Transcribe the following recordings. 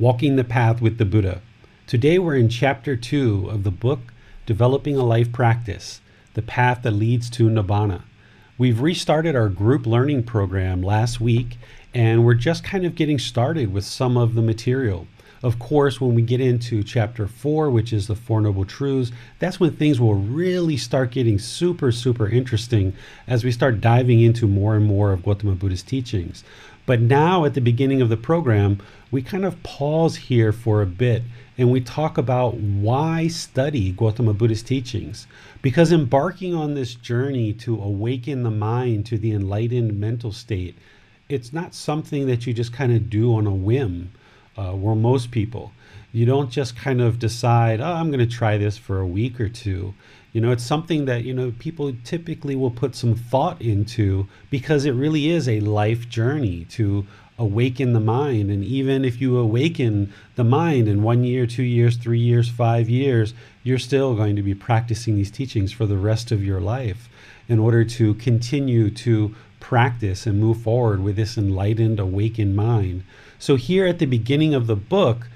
Walking the Path with the Buddha. Today we're in chapter 2 of the book Developing a Life Practice The Path That Leads to Nibbana. We've restarted our group learning program last week and we're just kind of getting started with some of the material. Of course, when we get into chapter four, which is the Four Noble Truths, that's when things will really start getting super, super interesting as we start diving into more and more of Gautama Buddha's teachings. But now, at the beginning of the program, we kind of pause here for a bit and we talk about why study Gautama Buddha's teachings. Because embarking on this journey to awaken the mind to the enlightened mental state, it's not something that you just kind of do on a whim uh, where most people. You don't just kind of decide, oh, I'm going to try this for a week or two. You know, it's something that, you know, people typically will put some thought into because it really is a life journey to awaken the mind. And even if you awaken the mind in one year, two years, three years, five years, you're still going to be practicing these teachings for the rest of your life in order to continue to practice and move forward with this enlightened, awakened mind. So, here at the beginning of the book,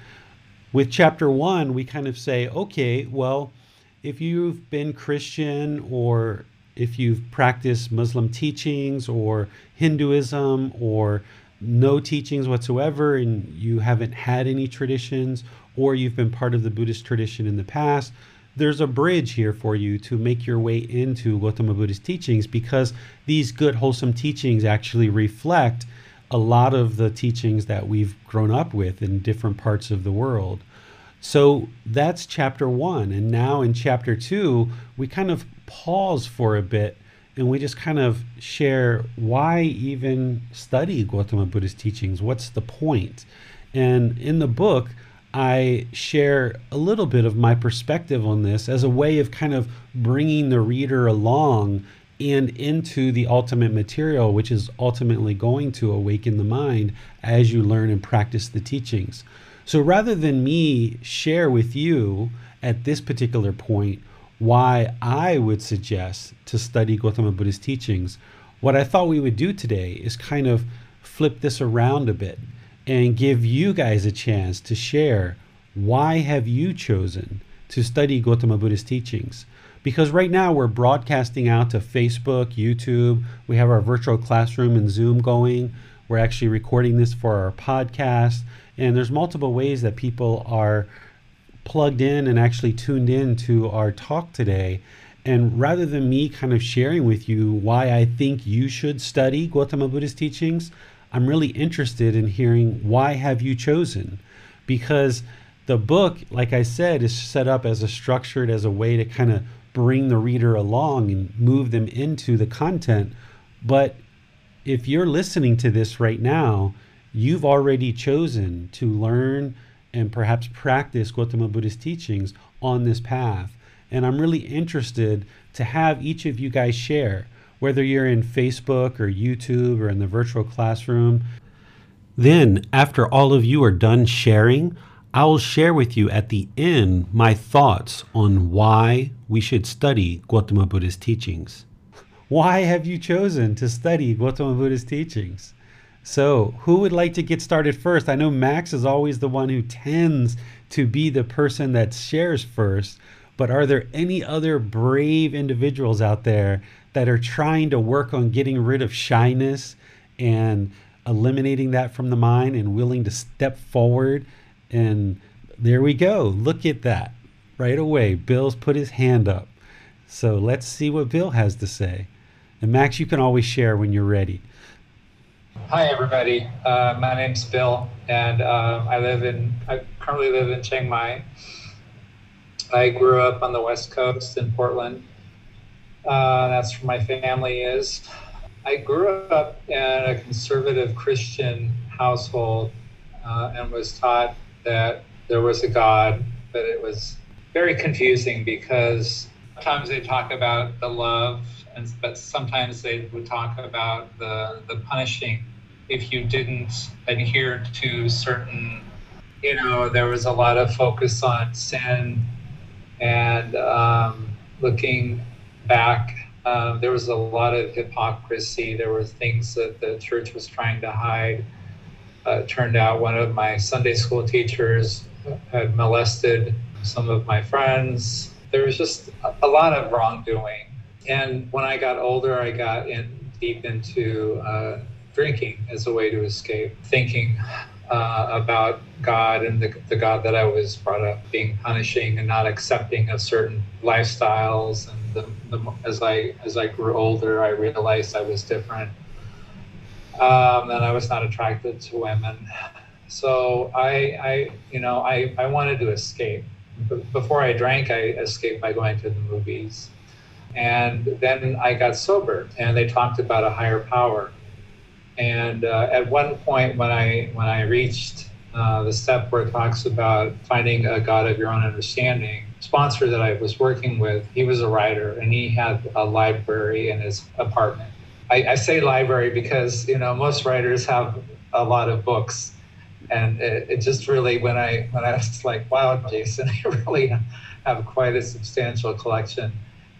with chapter one, we kind of say, okay, well, if you've been Christian or if you've practiced Muslim teachings or Hinduism or no teachings whatsoever and you haven't had any traditions or you've been part of the Buddhist tradition in the past, there's a bridge here for you to make your way into Gautama Buddha's teachings because these good, wholesome teachings actually reflect a lot of the teachings that we've grown up with in different parts of the world. So that's chapter one. And now in chapter two, we kind of pause for a bit and we just kind of share why even study Gautama Buddha's teachings? What's the point? And in the book, I share a little bit of my perspective on this as a way of kind of bringing the reader along and into the ultimate material, which is ultimately going to awaken the mind as you learn and practice the teachings. So rather than me share with you at this particular point why I would suggest to study Gautama Buddha's teachings, what I thought we would do today is kind of flip this around a bit and give you guys a chance to share why have you chosen to study Gautama Buddha's teachings? because right now we're broadcasting out to Facebook, YouTube. We have our virtual classroom and Zoom going. We're actually recording this for our podcast. And there's multiple ways that people are plugged in and actually tuned in to our talk today. And rather than me kind of sharing with you why I think you should study Gautama Buddha's teachings, I'm really interested in hearing why have you chosen? Because the book, like I said, is set up as a structured as a way to kind of bring the reader along and move them into the content. But if you're listening to this right now, you've already chosen to learn and perhaps practice Gautama Buddha's teachings on this path. And I'm really interested to have each of you guys share, whether you're in Facebook or YouTube or in the virtual classroom. Then, after all of you are done sharing, I will share with you at the end my thoughts on why we should study Gautama Buddha's teachings. Why have you chosen to study Gautama Buddha's teachings? So, who would like to get started first? I know Max is always the one who tends to be the person that shares first, but are there any other brave individuals out there that are trying to work on getting rid of shyness and eliminating that from the mind and willing to step forward and there we go. Look at that. right away. Bill's put his hand up. So let's see what Bill has to say. And Max, you can always share when you're ready. Hi, everybody. Uh, my name's Bill, and uh, I live in. I currently live in Chiang Mai. I grew up on the West Coast in Portland. Uh, that's where my family is. I grew up in a conservative Christian household uh, and was taught that there was a God, but it was very confusing because sometimes they talk about the love, and but sometimes they would talk about the the punishing if you didn't adhere to certain. You know, there was a lot of focus on sin and um, looking back um, there was a lot of hypocrisy. There were things that the church was trying to hide. Uh, turned out one of my Sunday school teachers had molested some of my friends. There was just a lot of wrongdoing. And when I got older, I got in deep into uh, drinking as a way to escape, thinking uh, about God and the, the God that I was brought up being punishing and not accepting of certain lifestyles. And the, the, as I as I grew older, I realized I was different, um, and I was not attracted to women. So I, I you know, I, I wanted to escape. Before I drank, I escaped by going to the movies. And then I got sober, and they talked about a higher power. And uh, at one point, when I when I reached uh, the step where it talks about finding a God of your own understanding, sponsor that I was working with, he was a writer, and he had a library in his apartment. I, I say library because you know most writers have a lot of books, and it, it just really when I when I was like, wow, Jason, you really have quite a substantial collection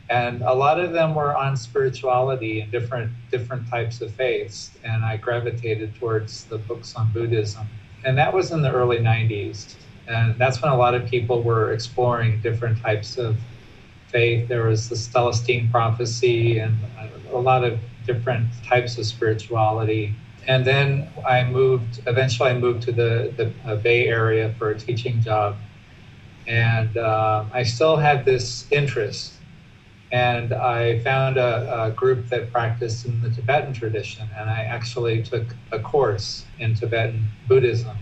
and a lot of them were on spirituality and different different types of faiths and i gravitated towards the books on buddhism. And that was in the early 90s and that's when a lot of people were exploring different types of faith. There was the celestine prophecy and a lot of different types of spirituality. And then i moved eventually i moved to the, the uh, bay area for a teaching job. And uh, i still had this interest and I found a, a, group that practiced in the Tibetan tradition, and I actually took a course in Tibetan Buddhism.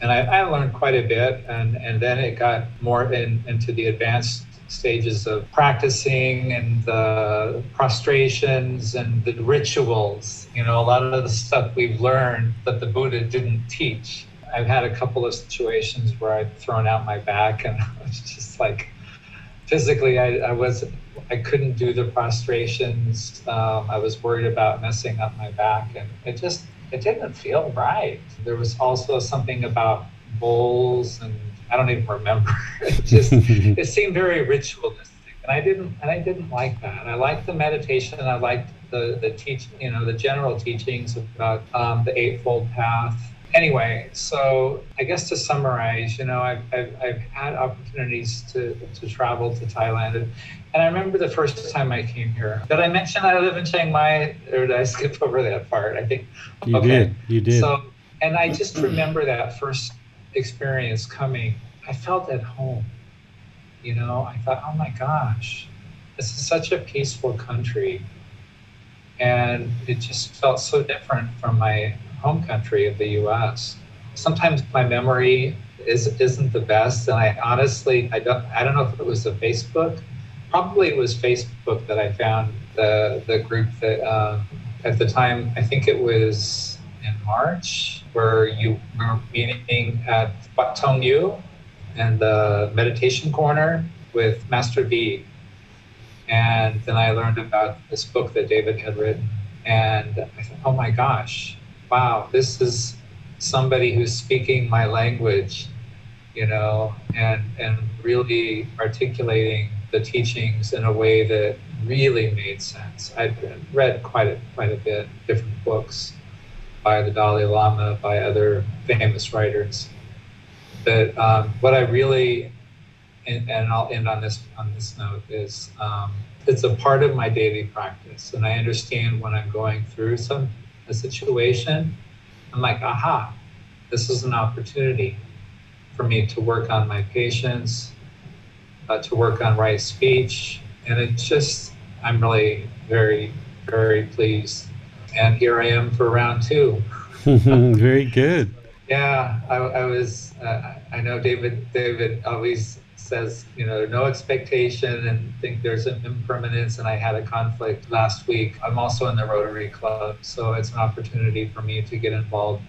And I, I learned quite a bit, and, and then it got more in, into the advanced stages of practicing and the prostrations and the rituals. You know, a lot of the stuff we've learned that the Buddha didn't teach. I've had a couple of situations where I've thrown out my back and I was just like, physically, I, I was I couldn't do the prostrations. Um, I was worried about messing up my back, and it just it didn't feel right. There was also something about bowls, and I don't even remember. it just it seemed very ritualistic, and I didn't and I didn't like that. I liked the meditation. I liked the the teach you know the general teachings about um, the eightfold path anyway, so I guess to summarize, you know, I've, I've, I've, had opportunities to, to travel to Thailand. And, and I remember the first time I came here. Did I mention I live in Chiang Mai or did I skip over that part? I think. You okay. did. You did. So, and I just remember that first experience coming. I felt at home. You know, I thought, oh my gosh, this is such a peaceful country. And it just felt so different from my home country of the U.S. Sometimes my memory is isn't the best, and I honestly I don't I don't know if it was a Facebook. Probably it was Facebook that I found the the group that uh, at the time I think it was in March where you were meeting at Wat Yu and the meditation corner with Master V. And then I learned about this book that David had written. And I thought, oh my gosh, wow, this is somebody who's speaking my language, you know, and and really articulating the teachings in a way that really made sense. I'd read quite a quite a bit different books by the Dalai Lama, by other famous writers. But um, what I really and, and, I'll end on this on this note is um, it's a part of my daily practice, and I understand when I'm going through some a situation, I'm like, aha, this is an opportunity for me to work on my patience, uh, to work on right speech. And it's just, I'm really very, very pleased. And here I am for round two. very good. Yeah, I, I was. Uh, I know David. David always says, you know, no expectation and think there's an impermanence. And I had a conflict last week. I'm also in the Rotary Club, so it's an opportunity for me to get involved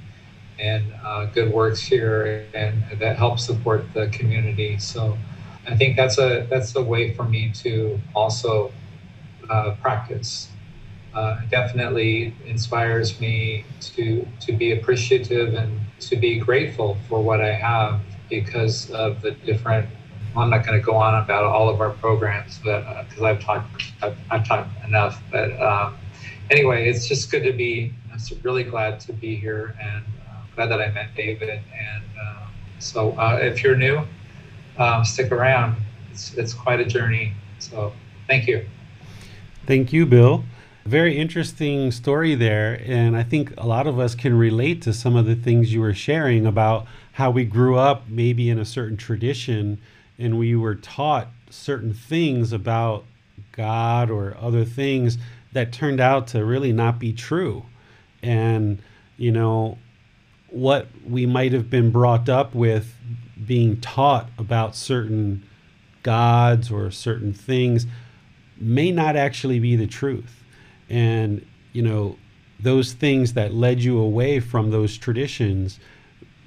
in uh, good works here and that helps support the community. So I think that's a that's a way for me to also uh, practice. Uh, definitely inspires me to to be appreciative and to be grateful for what I have because of the different I'm not going to go on about all of our programs, but because uh, I've talked, I've, I've, talked enough. But um, anyway, it's just good to be. I'm really glad to be here, and uh, glad that I met David. And uh, so, if you're new, um, stick around. It's it's quite a journey. So, thank you. Thank you, Bill. Very interesting story there, and I think a lot of us can relate to some of the things you were sharing about how we grew up, maybe in a certain tradition and we were taught certain things about God or other things that turned out to really not be true. And, you know, what we might have been brought up with being taught about certain gods or certain things may not actually be the truth. And, you know, those things that led you away from those traditions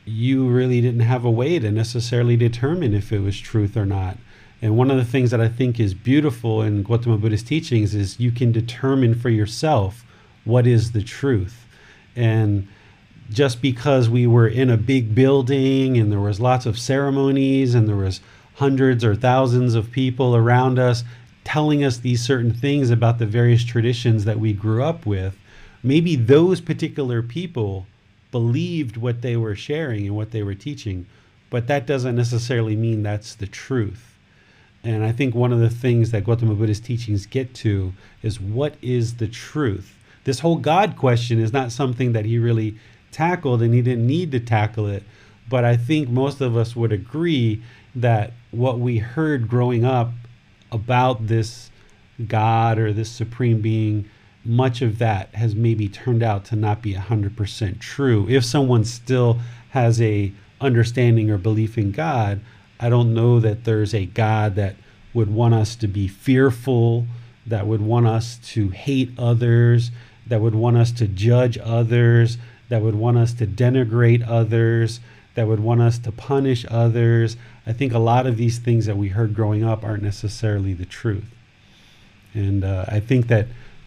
you really didn't have a way to necessarily determine if it was truth or not. And one of the things that I think is beautiful in Gautama Buddha's teachings is you can determine for yourself what is the truth. And just because we were in a big building and there was lots of ceremonies and there was hundreds or thousands of people around us telling us these certain things about the various traditions that we grew up with, maybe those particular people believed what they were sharing and what they were teaching, but that doesn't necessarily mean that's the truth. And I think one of the things that Gautama Buddha's teachings get to is what is the truth? This whole God question is not something that he really tackled and he didn't need to tackle it. But I think most of us would agree that what we heard growing up about this God or this supreme being much of that has maybe turned out to not be 100% true. If someone still has a understanding or belief in God, I don't know that there's a God that would want us to be fearful, that would want us to hate others, that would want us to judge others, that would want us to denigrate others, that would want us to punish others. I think a lot of these things that we heard growing up aren't necessarily the truth. And uh, I think that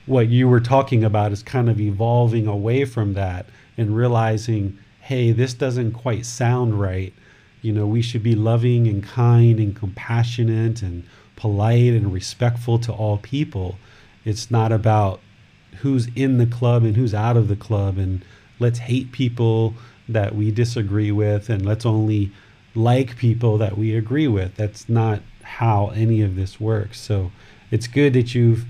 what you were talking about is kind of evolving away from that and realizing, hey, this doesn't quite sound right. You know, we should be loving and kind and compassionate and polite and respectful to all people. It's not about who's in the club and who's out of the club and let's hate people that we disagree with and let's only like people that we agree with. That's not how any of this works. So it's good that you've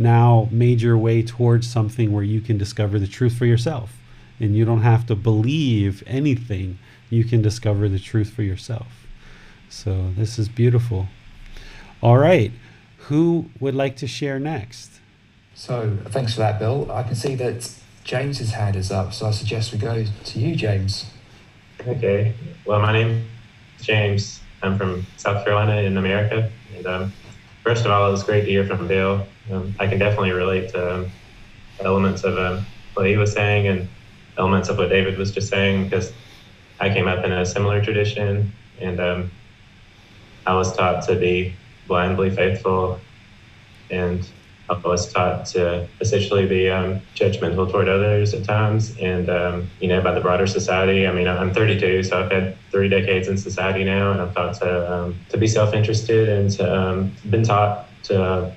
now made your way towards something where you can discover the truth for yourself. And you don't have to believe anything, you can discover the truth for yourself. So this is beautiful. All right. Who would like to share next? So thanks for that, Bill. I can see that James's hand is up, so I suggest we go to you, James. Okay. Well, my name is James. I'm from South Carolina in America. And um, first of all, it was great to hear from Bill. Um, I can definitely relate to um, elements of um, what he was saying and elements of what David was just saying because I came up in a similar tradition and um, I was taught to be blindly faithful and I was taught to essentially be um, judgmental toward others at times, and um, you know, by the broader society. I mean, I'm 32, so I've had three decades in society now, and I'm taught to um, to be self-interested and to been taught to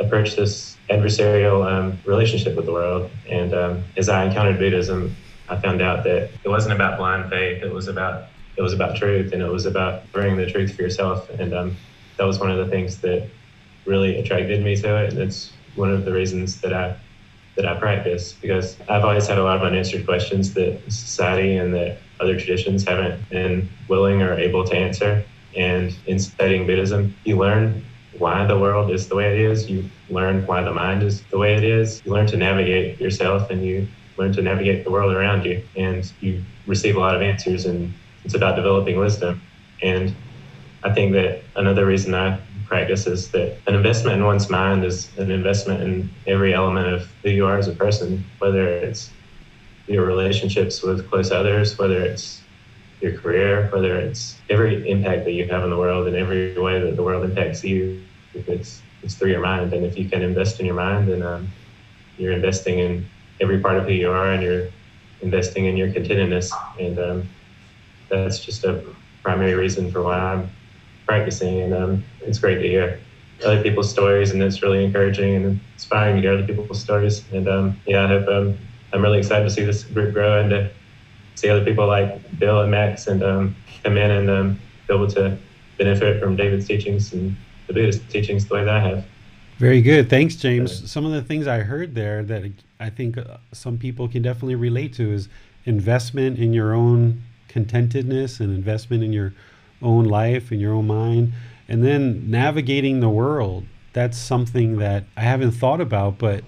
approach this adversarial um, relationship with the world. And um, as I encountered Buddhism, I found out that it wasn't about blind faith. It was about it was about truth, and it was about bringing the truth for yourself. And um, that was one of the things that really attracted me to it. And it's one of the reasons that I that I practice because I've always had a lot of unanswered questions that society and that other traditions haven't been willing or able to answer. And in studying Buddhism, you learn why the world is the way it is. You learn why the mind is the way it is. You learn to navigate yourself and you learn to navigate the world around you. And you receive a lot of answers, and it's about developing wisdom. And I think that another reason I practice is that an investment in one's mind is an investment in every element of who you are as a person, whether it's your relationships with close others, whether it's your career, whether it's every impact that you have in the world and every way that the world impacts you, if it's it's through your mind. And if you can invest in your mind, then um, you're investing in every part of who you are, and you're investing in your contentedness. And um, that's just a primary reason for why I'm practicing. And um, it's great to hear other people's stories, and it's really encouraging and inspiring to hear other people's stories. And um, yeah, I hope um, I'm really excited to see this group grow and to see other people like Bill and Max and um, come in and um, be able to benefit from David's teachings and the Buddhist teachings the way that I have. Very good. Thanks, James. Some of the things I heard there that I think uh, some people can definitely relate to is investment in your own contentedness and investment in your own life and your own mind. And then navigating the world. That's something that I haven't thought about, but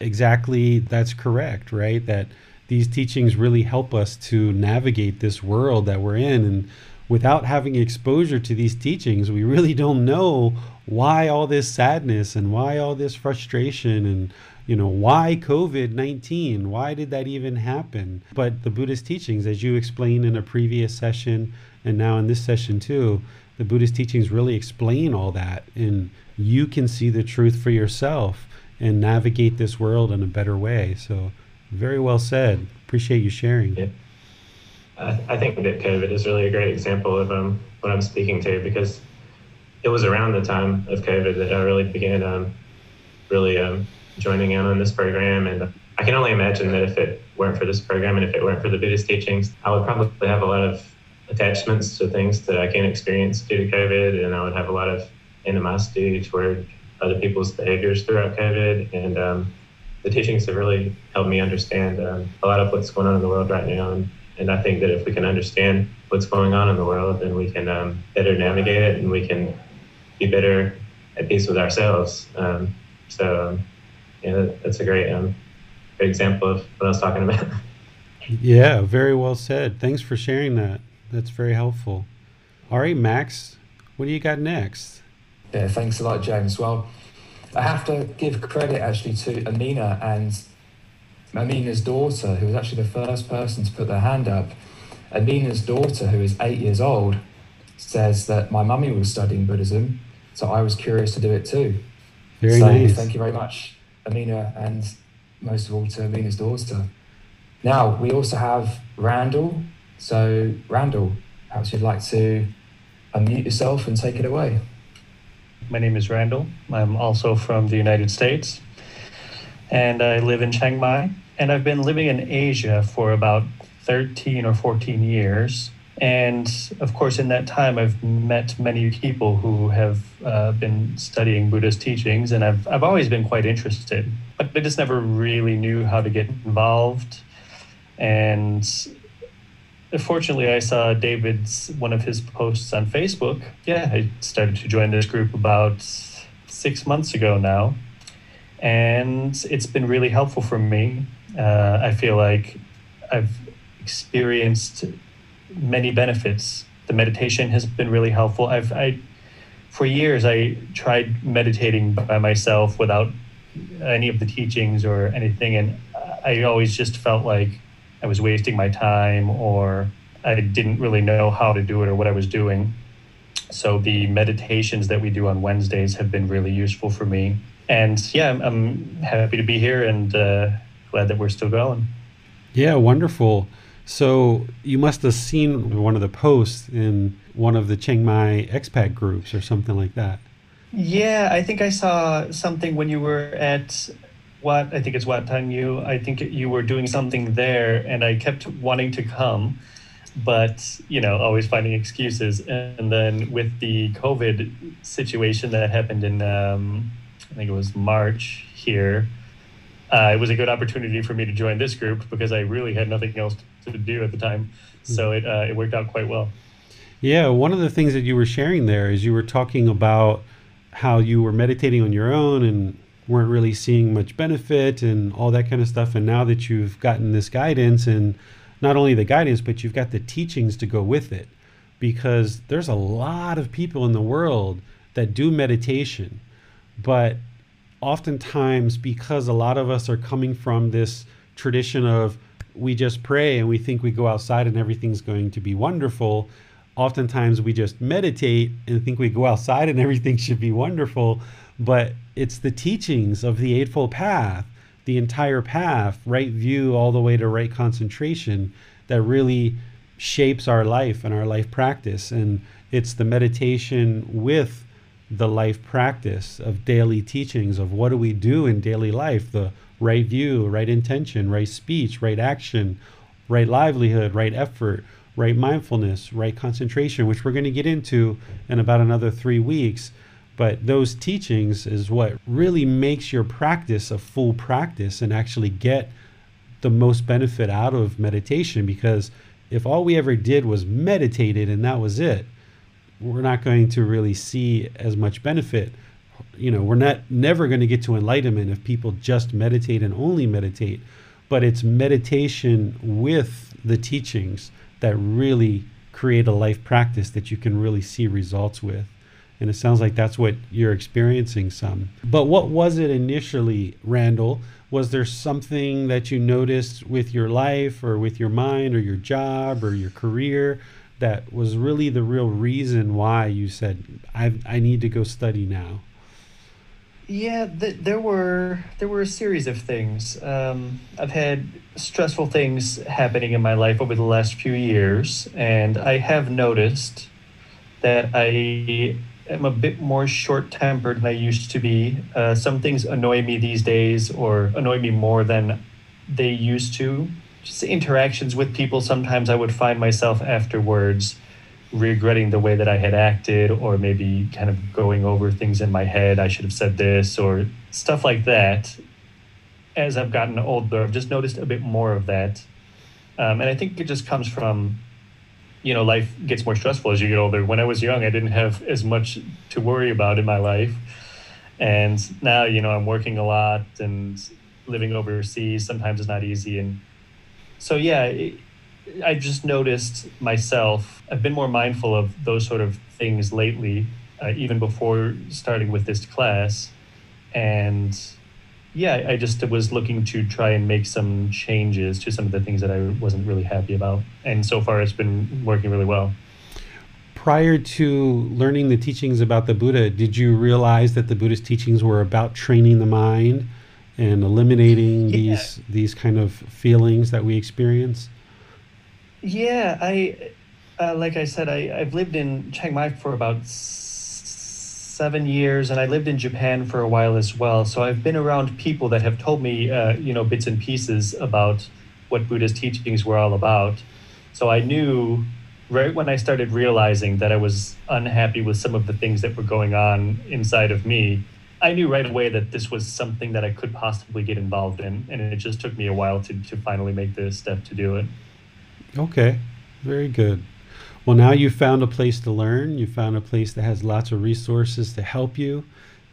exactly that's correct, right? That these teachings really help us to navigate this world that we're in. And without having exposure to these teachings, we really don't know why all this sadness and why all this frustration and you know why covid-19 why did that even happen? But the buddhist teachings as you explained in a previous session and now in this session too the buddhist teachings really explain all that. And you can see the truth for yourself and navigate this world in a better way. So very well said appreciate you sharing yeah. I, think that covid is really a great example of um, what i'm speaking to because it was around the time of COVID that I really began um, really um, joining in on this program. And I can only imagine that if it weren't for this program and if it weren't for the Buddhist teachings, I would probably have a lot of attachments to things that I can't experience due to COVID. And I would have a lot of animosity toward other people's behaviors throughout COVID. And um, the teachings have really helped me understand um, a lot of what's going on in the world right now. And, and I think that if we can understand what's going on in the world, then we can um, better navigate it and we can be better at peace with ourselves. Um, so, um, yeah, that's a great, um, great example of what I was talking about. yeah, very well said. Thanks for sharing that. That's very helpful. All right, Max, what do you got next? Yeah, thanks a lot, James. Well, I have to give credit actually to Amina and Amina's daughter, who was actually the first person to put their hand up. Amina's daughter, who is eight years old, says that my mummy was studying Buddhism so I was curious to do it too. Very so nice. Thank you very much, Amina, and most of all to Amina's daughter. Now we also have Randall. So Randall, perhaps you'd like to unmute yourself and take it away. My name is Randall. I'm also from the United States, and I live in Chiang Mai. And I've been living in Asia for about 13 or 14 years. And of course, in that time, I've met many people who have uh, been studying Buddhist teachings, and I've, I've always been quite interested, but I just never really knew how to get involved. And fortunately, I saw David's one of his posts on Facebook. Yeah, I started to join this group about six months ago now, and it's been really helpful for me. Uh, I feel like I've experienced many benefits. The meditation has been really helpful. I've I for years I tried meditating by myself without any of the teachings or anything and I always just felt like I was wasting my time or I didn't really know how to do it or what I was doing. So the meditations that we do on Wednesdays have been really useful for me. And yeah, I'm, I'm happy to be here and uh, glad that we're still going. Yeah, wonderful. So you must have seen one of the posts in one of the Chiang Mai expat groups or something like that. Yeah, I think I saw something when you were at what I think it's Wat Than Yu. I think you were doing something there, and I kept wanting to come, but you know, always finding excuses. And then with the COVID situation that happened in, um, I think it was March here, uh, it was a good opportunity for me to join this group because I really had nothing else to do at the time. Hmm. So it, uh, it worked out quite well. Yeah, one of the things that you were sharing there is you were talking about how you were meditating on your own and weren't really seeing much benefit and all that kind of stuff. And now that you've gotten this guidance and not only the guidance, but you've got the teachings to go with it, because there's a lot of people in the world that do meditation, but oftentimes because a lot of us are coming from this tradition of we just pray and we think we go outside and everything's going to be wonderful oftentimes we just meditate and think we go outside and everything should be wonderful but it's the teachings of the eightfold path the entire path right view all the way to right concentration that really shapes our life and our life practice. And it's the meditation with the life practice of daily teachings of what do we do in daily life? The right view right intention right speech right action right livelihood right effort right mindfulness right concentration which we're going to get into in about another three weeks but those teachings is what really makes your practice a full practice and actually get the most benefit out of meditation because if all we ever did was meditated and that was it we're not going to really see as much benefit. You know, we're not never going to get to enlightenment if people just meditate and only meditate, but it's meditation with the teachings that really create a life practice that you can really see results with. And it sounds like that's what you're experiencing some. But what was it initially, Randall? Was there something that you noticed with your life or with your mind or your job or your career that was really the real reason why you said I I need to go study now? Yeah, th- there were there were a series of things. Um, I've had stressful things happening in my life over the last few years, and I have noticed that I am a bit more short tempered than I used to be. Uh, some things annoy me these days, or annoy me more than they used to just interactions with people, sometimes I would find myself afterwards regretting the way that I had acted, or maybe kind of going over things in my head. I should have said this, or stuff like that. As I've gotten older, I've just noticed a bit more of that. Um, and I think it just comes from, you know, life gets more stressful as you get older. When I was young, I didn't have as much to worry about in my life. And now, you know, I'm working a lot and living overseas. Sometimes it's not easy. And so yeah, it, I just noticed myself. I've been more mindful of those sort of things lately, uh, even before starting with this class, and yeah, I just was looking to try and make some changes to some of the things that I wasn't really happy about, and so far it's been working really well. Prior to learning the teachings about the Buddha, did you realize that the Buddhist teachings were about training the mind? and eliminating yeah. these these kind of feelings that we experience? Yeah, I uh, like I said, I, I've lived in Chiang Mai for about seven years, and I lived in Japan for a while as well. So I've been around people that have told me, uh, you know, bits and pieces about what Buddha's teachings were all about. So I knew right when I started realizing that I was unhappy with some of the things that were going on inside of me, I knew right away that this was something that I could possibly get involved in, and it just took me a while to, to finally make the step to do it. Okay, very good. Well, now you found a place to learn. You found a place that has lots of resources to help you,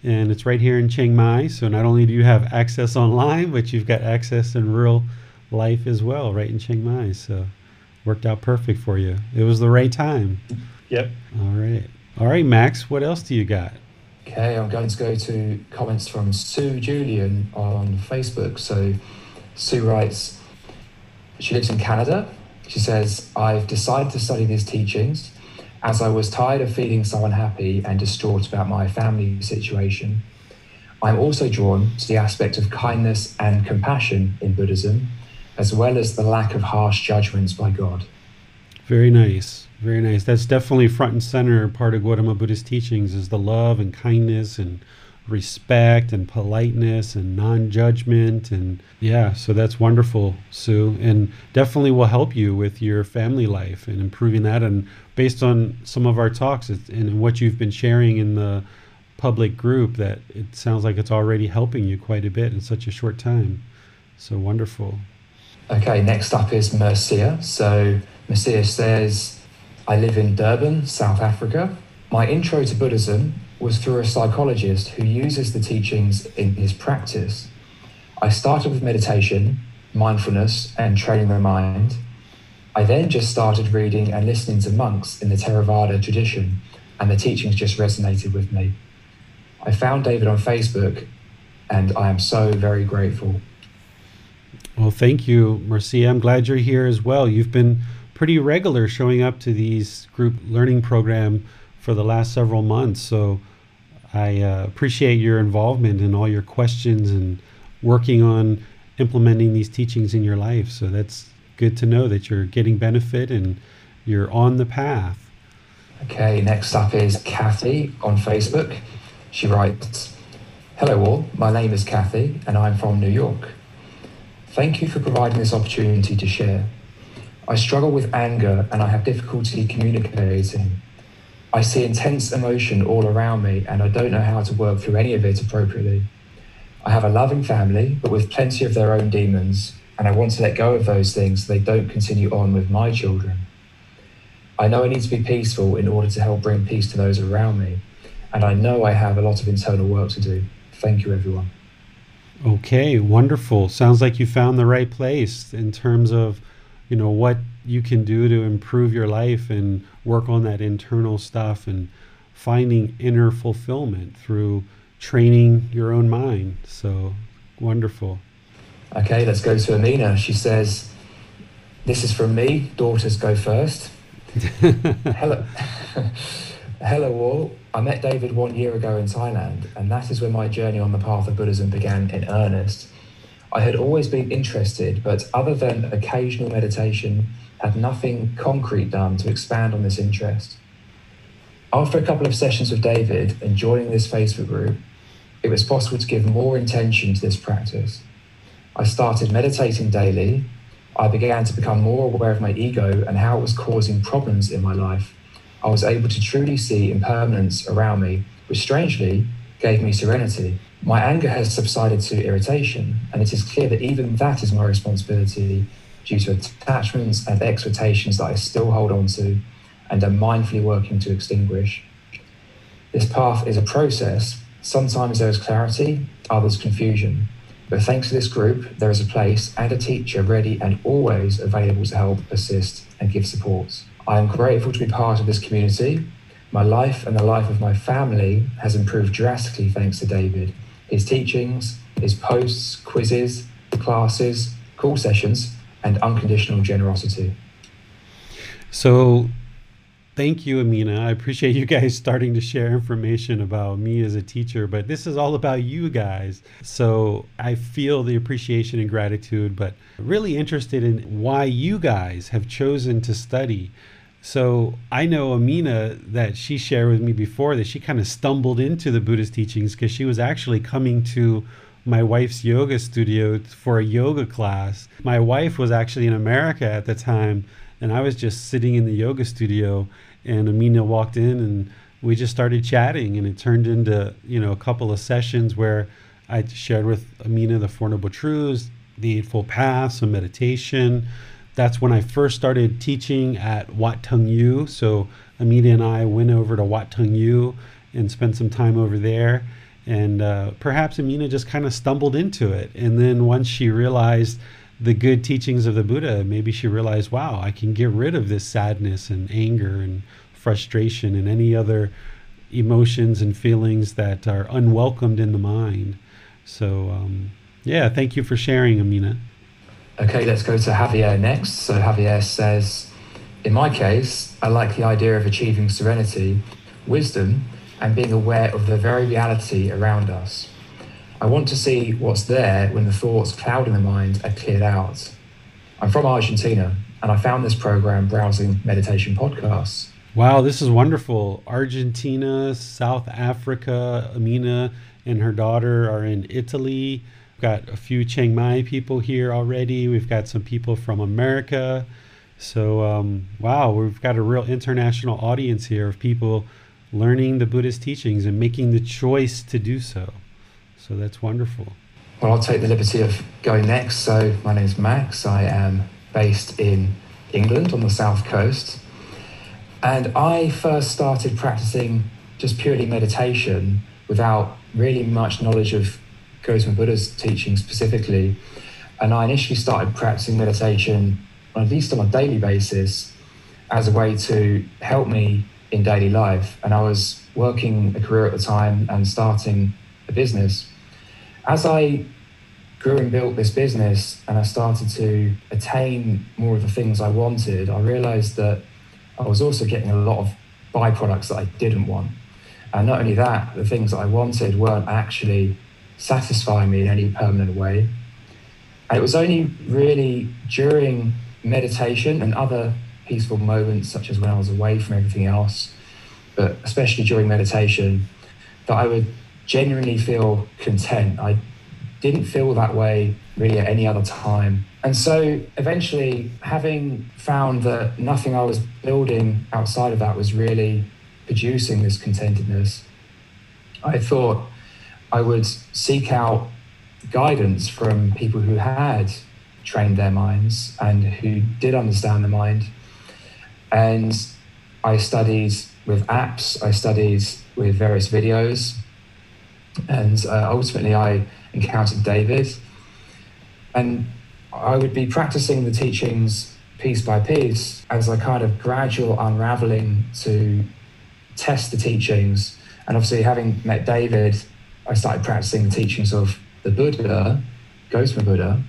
and it's right here in Chiang Mai. So not only do you have access online, but you've got access in real life as well, right in Chiang Mai. So worked out perfect for you. It was the right time. Yep. All right. All right, Max. What else do you got? Okay, I'm going to go to comments from Sue Julian on Facebook. So Sue writes, she lives in Canada. She says, I've decided to study these teachings as I was tired of feeling so unhappy and distraught about my family situation. I'm also drawn to the aspect of kindness and compassion in Buddhism, as well as the lack of harsh judgments by God. Very nice. Very nice. That's definitely front and center part of Gautama Buddhist teachings is the love and kindness and respect and politeness and non-judgment and yeah so that's wonderful sue and definitely will help you with your family life and improving that. And based on some of our talks and what you've been sharing in the public group that it sounds like it's already helping you quite a bit in such a short time. So wonderful. Okay next up is Marcia. So Marcia says I live in Durban, South Africa. My intro to Buddhism was through a psychologist who uses the teachings in his practice. I started with meditation, mindfulness, and training the mind. I then just started reading and listening to monks in the Theravada tradition, and the teachings just resonated with me. I found David on Facebook, and I am so very grateful. Well, thank you, Marcia. I'm glad you're here as well. You've been pretty regular showing up to these group learning program for the last several months. So I uh, appreciate your involvement and all your questions and working on implementing these teachings in your life. So that's good to know that you're getting benefit and you're on the path. Okay, next up is Kathy on Facebook. She writes Hello, all. My name is Kathy and I'm from New York. Thank you for providing this opportunity to share. I struggle with anger and I have difficulty communicating. I see intense emotion all around me and I don't know how to work through any of it appropriately. I have a loving family, but with plenty of their own demons, and I want to let go of those things so they don't continue on with my children. I know I need to be peaceful in order to help bring peace to those around me, and I know I have a lot of internal work to do. Thank you, everyone. Okay, wonderful. Sounds like you found the right place in terms of, you know, what you can do to improve your life and work on that internal stuff and finding inner fulfillment through training your own mind. So wonderful. Okay, let's go to Amina. She says, This is from me. Daughters go first. Hello. Hello, all. I met David one year ago in Thailand, and that is when my journey on the path of Buddhism began in earnest. I had always been interested, but other than occasional meditation, had nothing concrete done to expand on this interest. After a couple of sessions with David and joining this Facebook group, it was possible to give more intention to this practice. I started meditating daily. I began to become more aware of my ego and how it was causing problems in my life. I was able to truly see impermanence around me, which strangely gave me serenity. My anger has subsided to irritation, and it is clear that even that is my responsibility due to attachments and expectations that I still hold on to and am mindfully working to extinguish. This path is a process Sometimes there is clarity, others confusion. But thanks to this group, there is a place and a teacher ready and always available to help, assist, and give support. I am grateful to be part of this community. My life and the life of my family has improved drastically thanks to David. His teachings, his posts, quizzes, classes, call sessions, and unconditional generosity. So, Thank you, Amina. I appreciate you guys starting to share information about me as a teacher, but this is all about you guys. So I feel the appreciation and gratitude, but really interested in why you guys have chosen to study. So I know Amina that she shared with me before that she kind of stumbled into the Buddhist teachings because she was actually coming to my wife's yoga studio for a yoga class. My wife was actually in America at the time, and I was just sitting in the yoga studio and Amina walked in and we just started chatting and it turned into you know a couple of sessions where I shared with Amina the Four Noble Truths, the Eightfold Path, some meditation. That's when I first started teaching at Wat Tung Yu. So Amina and I went over to Wat Tung Yu and spent some time over there. And uh, perhaps Amina just kind of stumbled into it. And then once she realized the good teachings of the Buddha, maybe she realized, wow, I can get rid of this sadness and anger and frustration and any other emotions and feelings that are unwelcomed in the mind. So, um, yeah, thank you for sharing, Amina. Okay, let's go to Javier next. So, Javier says, In my case, I like the idea of achieving serenity, wisdom, and being aware of the very reality around us. I want to see what's there when the thoughts clouding the mind are cleared out. I'm from Argentina, and I found this program browsing meditation podcasts. Wow, this is wonderful. Argentina, South Africa, Amina and her daughter are in Italy. We've got a few Chiang Mai people here already. We've got some people from America. So, um, wow, we've got a real international audience here of people learning the Buddhist teachings and making the choice to do so. So that's wonderful. Well, I'll take the liberty of going next. So, my name is Max. I am based in England on the south coast. And I first started practicing just purely meditation without really much knowledge of Gotama Buddha's teaching specifically. And I initially started practicing meditation, at least on a daily basis, as a way to help me in daily life. And I was working a career at the time and starting a business. As I grew and built this business and I started to attain more of the things I wanted, I realized that I was also getting a lot of byproducts that I didn't want. And not only that, the things that I wanted weren't actually satisfying me in any permanent way. And it was only really during meditation and other peaceful moments, such as when I was away from everything else, but especially during meditation, that I would genuinely feel content. I didn't feel that way really at any other time. And so eventually, having found that nothing I was building outside of that was really producing this contentedness, I thought I would seek out guidance from people who had trained their minds and who did understand the mind. And I studied with apps, I studied with various videos, and uh, ultimately I encountered David. And I would be practicing the teachings piece by piece as a kind of gradual unraveling to test the teachings. And obviously, having met David, I started practicing the teachings of the Buddha, Gautama Buddha.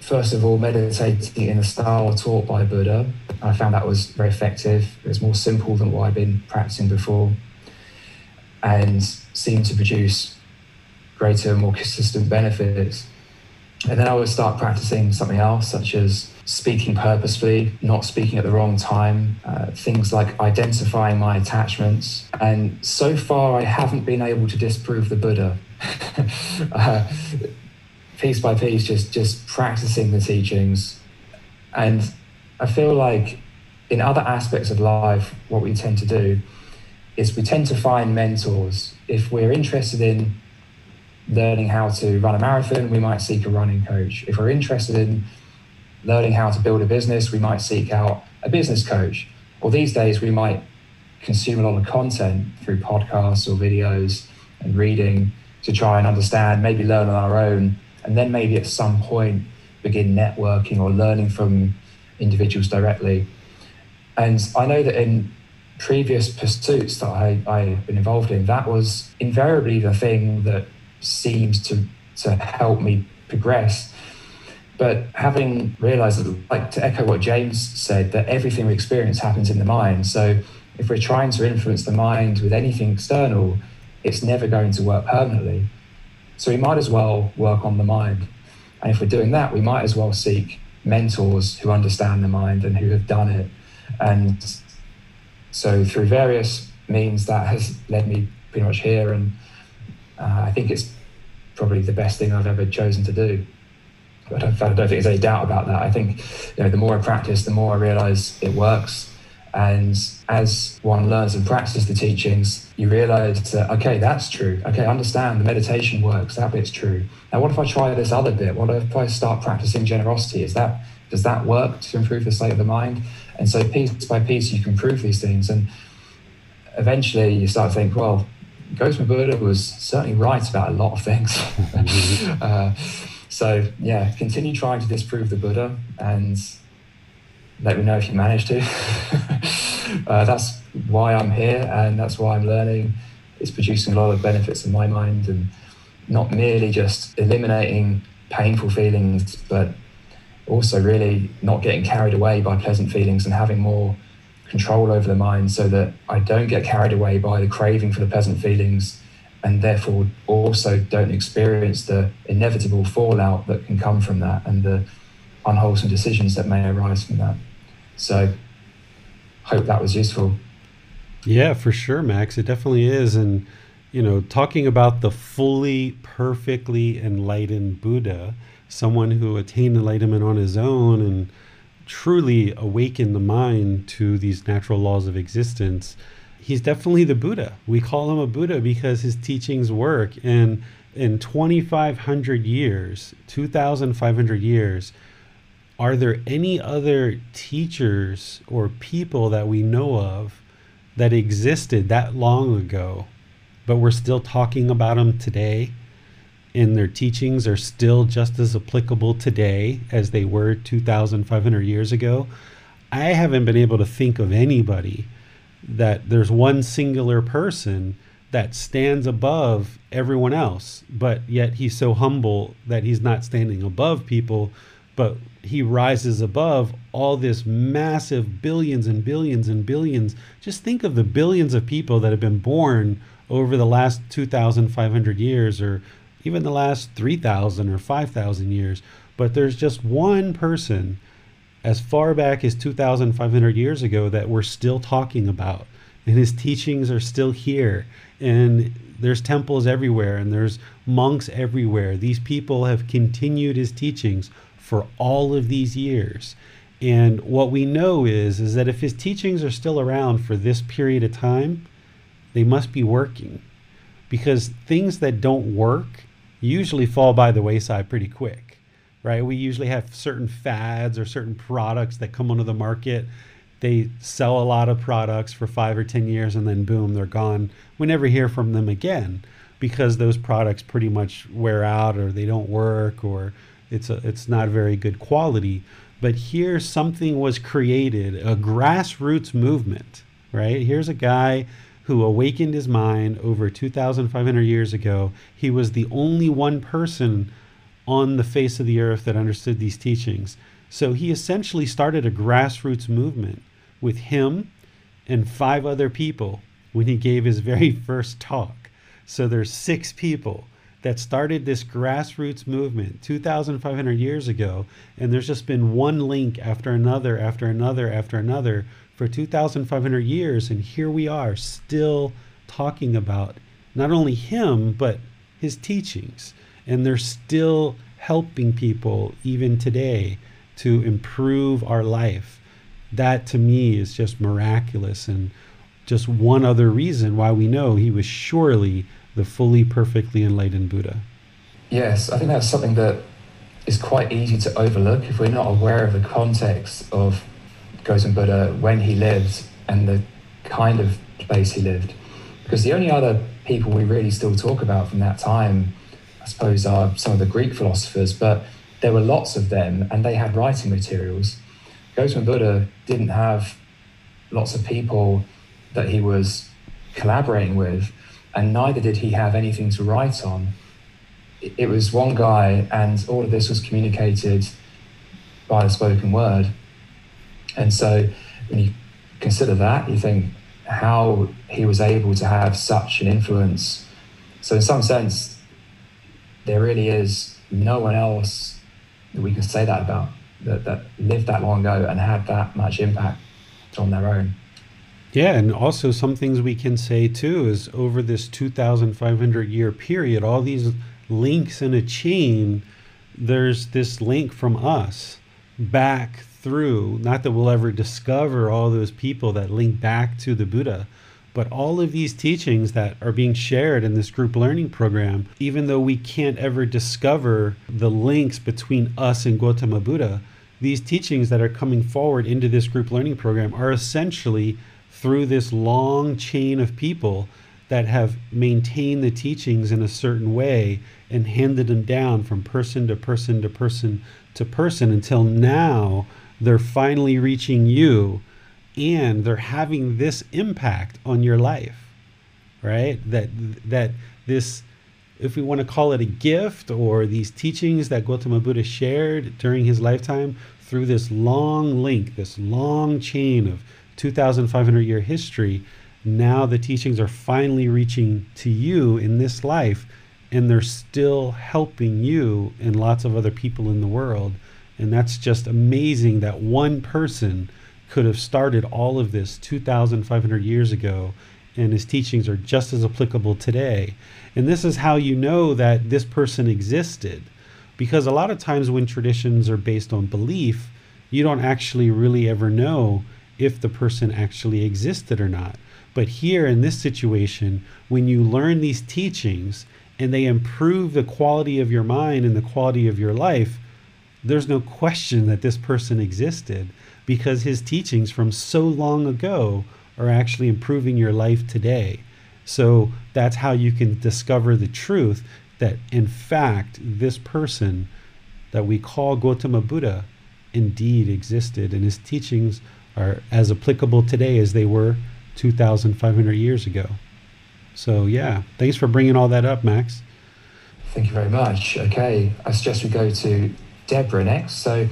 First of all, meditating in the style taught by Buddha. I found that was very effective. It was more simple than what I'd been practicing before and seemed to produce greater, more consistent benefits. And then I would start practicing something else, such as speaking purposefully, not speaking at the wrong time, uh, things like identifying my attachments. And so far, I haven't been able to disprove the Buddha. uh, piece by piece, just just practicing the teachings, and I feel like in other aspects of life, what we tend to do is we tend to find mentors. If we're interested in learning how to run a marathon, we might seek a running coach. If we're interested in learning how to build a business, we might seek out a business coach. Or these days, we might consume a lot of content through podcasts or videos and reading to try and understand, maybe learn on our own, and then maybe at some point begin networking or learning from individuals directly. And I know that in previous pursuits that I, I've been involved in, that was invariably the thing that seems to, to help me progress. But having realized that, like to echo what James said, that everything we experience happens in the mind. So if we're trying to influence the mind with anything external, it's never going to work permanently. So we might as well work on the mind. And if we're doing that, we might as well seek mentors who understand the mind and who have done it. And so through various means, that has led me pretty much here. And uh, I think it's probably the best thing I've ever chosen to do. I don't, I don't think there's any doubt about that. I think you know, the more I practice, the more I realize it works. And as one learns and practices the teachings, you realize that, okay, that's true. Okay, I understand the meditation works. That bit's true. Now, what if I try this other bit? What if I start practicing generosity? Is that, does that work to improve the state of the mind? And so piece by piece, you can prove these things. And eventually you start to think, well, Gautama Buddha was certainly right about a lot of things. uh, so yeah, continue trying to disprove the Buddha and let me know if you manage to. uh, that's why I'm here and that's why I'm learning. It's producing a lot of benefits in my mind and not merely just eliminating painful feelings, but also really not getting carried away by pleasant feelings and having more control over the mind so that I don't get carried away by the craving for the pleasant feelings and therefore also don't experience the inevitable fallout that can come from that and the unwholesome decisions that may arise from that. So, hope that was useful. Yeah, for sure, Max. It definitely is. And, you know, talking about the fully, perfectly enlightened Buddha, someone who attained enlightenment on his own and truly awakened the mind to these natural laws of existence, he's definitely the Buddha. We call him a Buddha because his teachings work. And in 2,500 years, 2,500 years, are there any other teachers or people that we know of that existed that long ago, but we're still talking about them today? And their teachings are still just as applicable today as they were 2,500 years ago. I haven't been able to think of anybody that there's one singular person that stands above everyone else, but yet he's so humble that he's not standing above people, but he rises above all this massive billions and billions and billions. Just think of the billions of people that have been born over the last 2,500 years or even the last 3,000 or 5,000 years. But there's just one person as far back as 2,500 years ago that we're still talking about. And his teachings are still here. And there's temples everywhere and there's monks everywhere. These people have continued his teachings for all of these years. And what we know is is that if his teachings are still around for this period of time, they must be working. Because things that don't work usually fall by the wayside pretty quick. Right? We usually have certain fads or certain products that come onto the market. They sell a lot of products for 5 or 10 years and then boom, they're gone. We never hear from them again because those products pretty much wear out or they don't work or it's a, it's not very good quality. But here something was created, a grassroots movement, right? Here's a guy who awakened his mind over 2,500 years ago. He was the only one person on the face of the earth that understood these teachings. So he essentially started a grassroots movement with him and five other people when he gave his very first talk. So there's six people that started this grassroots movement 2,500 years ago. And there's just been one link after another, after another, after another for 2,500 years. And here we are still talking about not only him, but his teachings. And they're still helping people even today to improve our life. That to me is just miraculous and just one other reason why we know he was surely the fully perfectly enlightened Buddha. Yes, I think that's something that is quite easy to overlook if we're not aware of the context of Gautam Buddha when he lived and the kind of place he lived. Because the only other people we really still talk about from that time, I suppose, are some of the Greek philosophers, but there were lots of them and they had writing materials. Gautam Buddha didn't have lots of people that he was collaborating with and neither did he have anything to write on. It was one guy, and all of this was communicated by the spoken word. And so, when you consider that, you think how he was able to have such an influence. So, in some sense, there really is no one else that we can say that about that, that lived that long ago and had that much impact on their own. Yeah, and also some things we can say too is over this 2,500 year period, all these links in a chain, there's this link from us back through, not that we'll ever discover all those people that link back to the Buddha, but all of these teachings that are being shared in this group learning program, even though we can't ever discover the links between us and Gautama Buddha, these teachings that are coming forward into this group learning program are essentially through this long chain of people that have maintained the teachings in a certain way and handed them down from person to person to person to person until now they're finally reaching you and they're having this impact on your life right? That that this if we want to call it a gift or these teachings that Gautama Buddha shared during his lifetime through this long link this long chain of 2,500 year history, now the teachings are finally reaching to you in this life, and they're still helping you and lots of other people in the world. And that's just amazing that one person could have started all of this 2,500 years ago, and his teachings are just as applicable today. And this is how you know that this person existed. Because a lot of times when traditions are based on belief, you don't actually really ever know if the person actually existed or not. But here in this situation, when you learn these teachings and they improve the quality of your mind and the quality of your life, there's no question that this person existed because his teachings from so long ago are actually improving your life today. So that's how you can discover the truth that, in fact, this person that we call Gautama Buddha indeed existed, and his teachings are as applicable today as they were 2,500 years ago. So, yeah, thanks for bringing all that up, Max. Thank you very much. Okay, I suggest we go to Deborah next. So,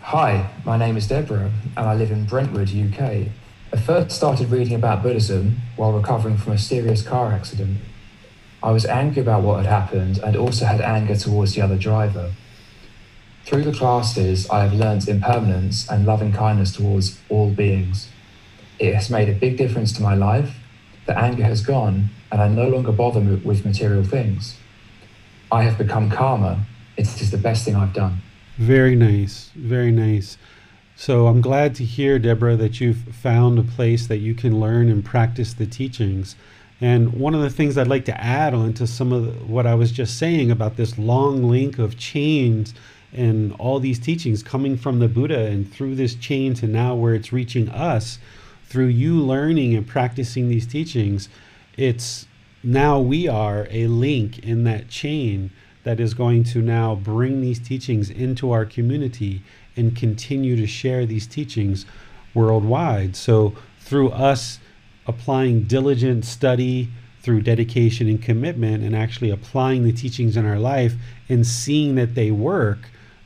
hi, my name is Deborah, and I live in Brentwood, UK. I first started reading about Buddhism while recovering from a serious car accident. I was angry about what had happened and also had anger towards the other driver. Through the classes, I have learnt impermanence and loving kindness towards all beings. It has made a big difference to my life. The anger has gone, and I no longer bother with material things. I have become calmer. It is the best thing I've done. Very nice. Very nice. So I'm glad to hear, Deborah, that you've found a place that you can learn and practice the teachings. And one of the things I'd like to add on to some of what I was just saying about this long link of chains and all these teachings coming from the Buddha and through this chain to now where it's reaching us through you learning and practicing these teachings, it's now we are a link in that chain that is going to now bring these teachings into our community and continue to share these teachings worldwide. So, through us applying diligent study, through dedication and commitment, and actually applying the teachings in our life and seeing that they work,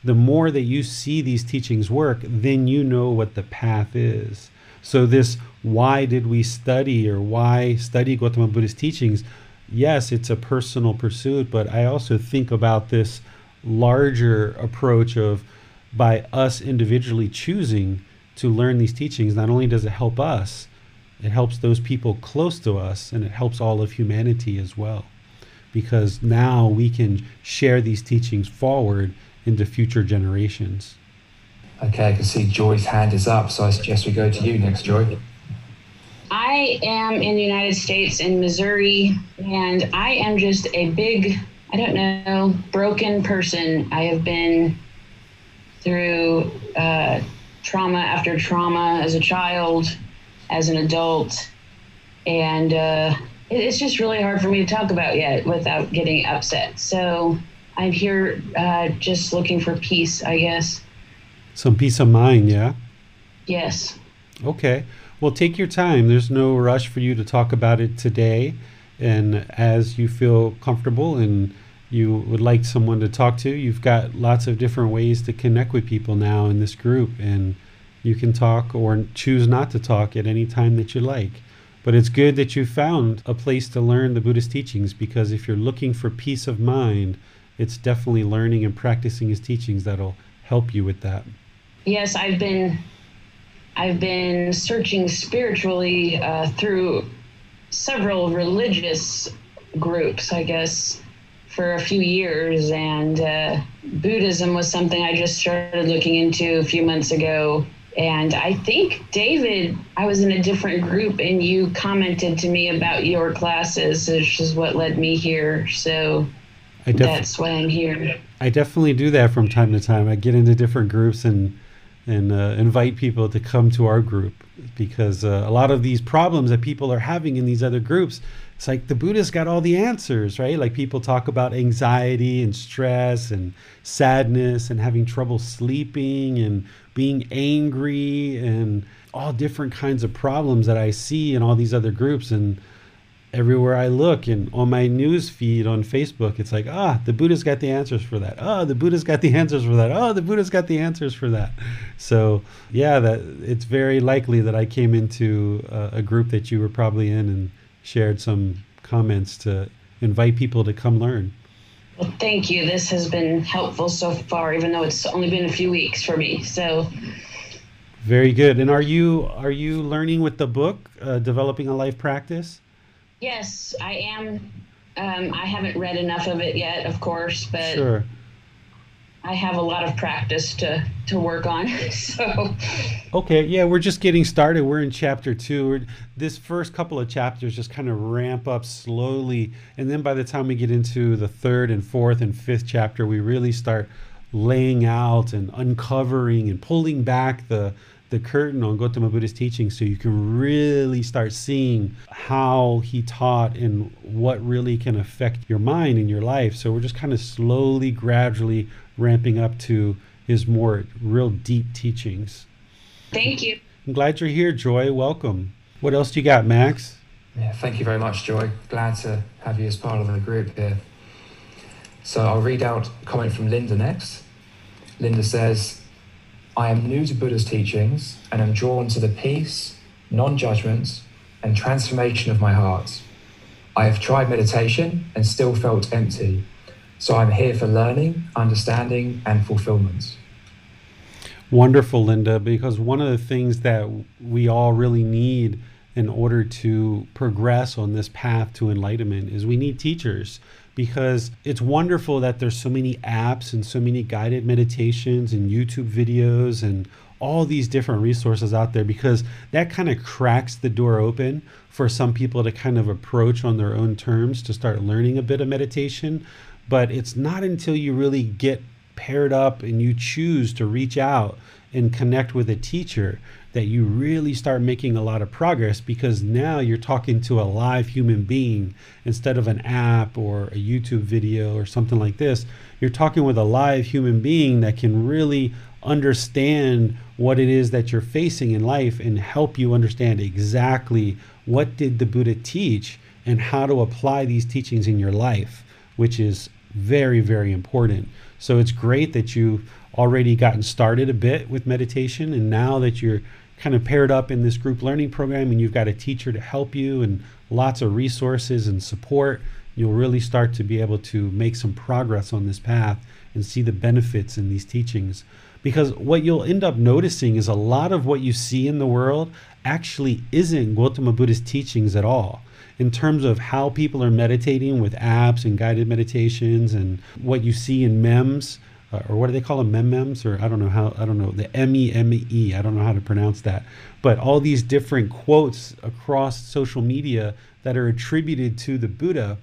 the more that you see these teachings work, then you know what the path is. So, this why did we study or why study Gautama Buddha's teachings? Yes, it's a personal pursuit, but I also think about this larger approach of by us individually choosing to learn these teachings, not only does it help us, it helps those people close to us and it helps all of humanity as well. Because now we can share these teachings forward into future generations. Okay, I can see Joy's hand is up, so I suggest we go to you next, Joy. I am in the United States in Missouri, and I am just a big, I don't know, broken person. I have been through uh, trauma after trauma as a child, as an adult, and uh, it's just really hard for me to talk about yet without getting upset. So I'm here uh, just looking for peace, I guess. Some peace of mind, yeah? Yes. Okay. Well, take your time. There's no rush for you to talk about it today. And as you feel comfortable and you would like someone to talk to, you've got lots of different ways to connect with people now in this group. And you can talk or choose not to talk at any time that you like. But it's good that you found a place to learn the Buddhist teachings because if you're looking for peace of mind, it's definitely learning and practicing his teachings that'll help you with that. Yes, I've been I've been searching spiritually uh, through several religious groups, I guess, for a few years, and uh, Buddhism was something I just started looking into a few months ago. And I think, David, I was in a different group and you commented to me about your classes, which is what led me here. So def- that's why I'm here. I definitely do that from time to time. I get into different groups and and uh, invite people to come to our group because uh, a lot of these problems that people are having in these other groups it's like the buddha's got all the answers right like people talk about anxiety and stress and sadness and having trouble sleeping and being angry and all different kinds of problems that i see in all these other groups and everywhere I look and on my news feed on Facebook, it's like, ah, the Buddha's got the answers for that. Oh, the Buddha's got the answers for that. Oh, the Buddha's got the answers for that. So yeah, that it's very likely that I came into a, a group that you were probably in and shared some comments to invite people to come learn. Well, thank you. This has been helpful so far, even though it's only been a few weeks for me. So very good. And are you are you learning with the book, uh, developing a life practice? Yes, I am. Um, I haven't read enough of it yet, of course, but sure. I have a lot of practice to to work on. so okay, yeah, we're just getting started. We're in chapter two. We're, this first couple of chapters just kind of ramp up slowly, and then by the time we get into the third and fourth and fifth chapter, we really start laying out and uncovering and pulling back the the curtain on Gautama Buddha's teaching so you can really start seeing how he taught and what really can affect your mind and your life. So we're just kind of slowly, gradually ramping up to his more real deep teachings. Thank you. I'm glad you're here, Joy. Welcome. What else do you got, Max? Yeah, thank you very much, Joy. Glad to have you as part of the group here. So I'll read out a comment from Linda next. Linda says, I am new to Buddha's teachings and am drawn to the peace, non judgment, and transformation of my heart. I have tried meditation and still felt empty, so I'm here for learning, understanding, and fulfillment. Wonderful, Linda, because one of the things that we all really need in order to progress on this path to enlightenment is we need teachers because it's wonderful that there's so many apps and so many guided meditations and YouTube videos and all these different resources out there because that kind of cracks the door open for some people to kind of approach on their own terms to start learning a bit of meditation. But it's not until you really get paired up and you choose to reach out and connect with a teacher that you really start making a lot of progress because now you're talking to a live human being instead of an app or a YouTube video or something like this. You're talking with a live human being that can really understand what it is that you're facing in life and help you understand exactly what did the Buddha teach and how to apply these teachings in your life, which is very very important. So it's great that you've already gotten started a bit with meditation and now that you're kind of paired up in this group learning program and you've got a teacher to help you and lots of resources and support, you'll really start to be able to make some progress on this path and see the benefits in these teachings. Because what you'll end up noticing is a lot of what you see in the world actually isn't Gautama Buddha's teachings at all. In terms of how people are meditating with apps and guided meditations and what you see in MEMS, uh, or what do they call them, memems, or I don't know how, I don't know, the M E M E, I don't know how to pronounce that. But all these different quotes across social media that are attributed to the Buddha,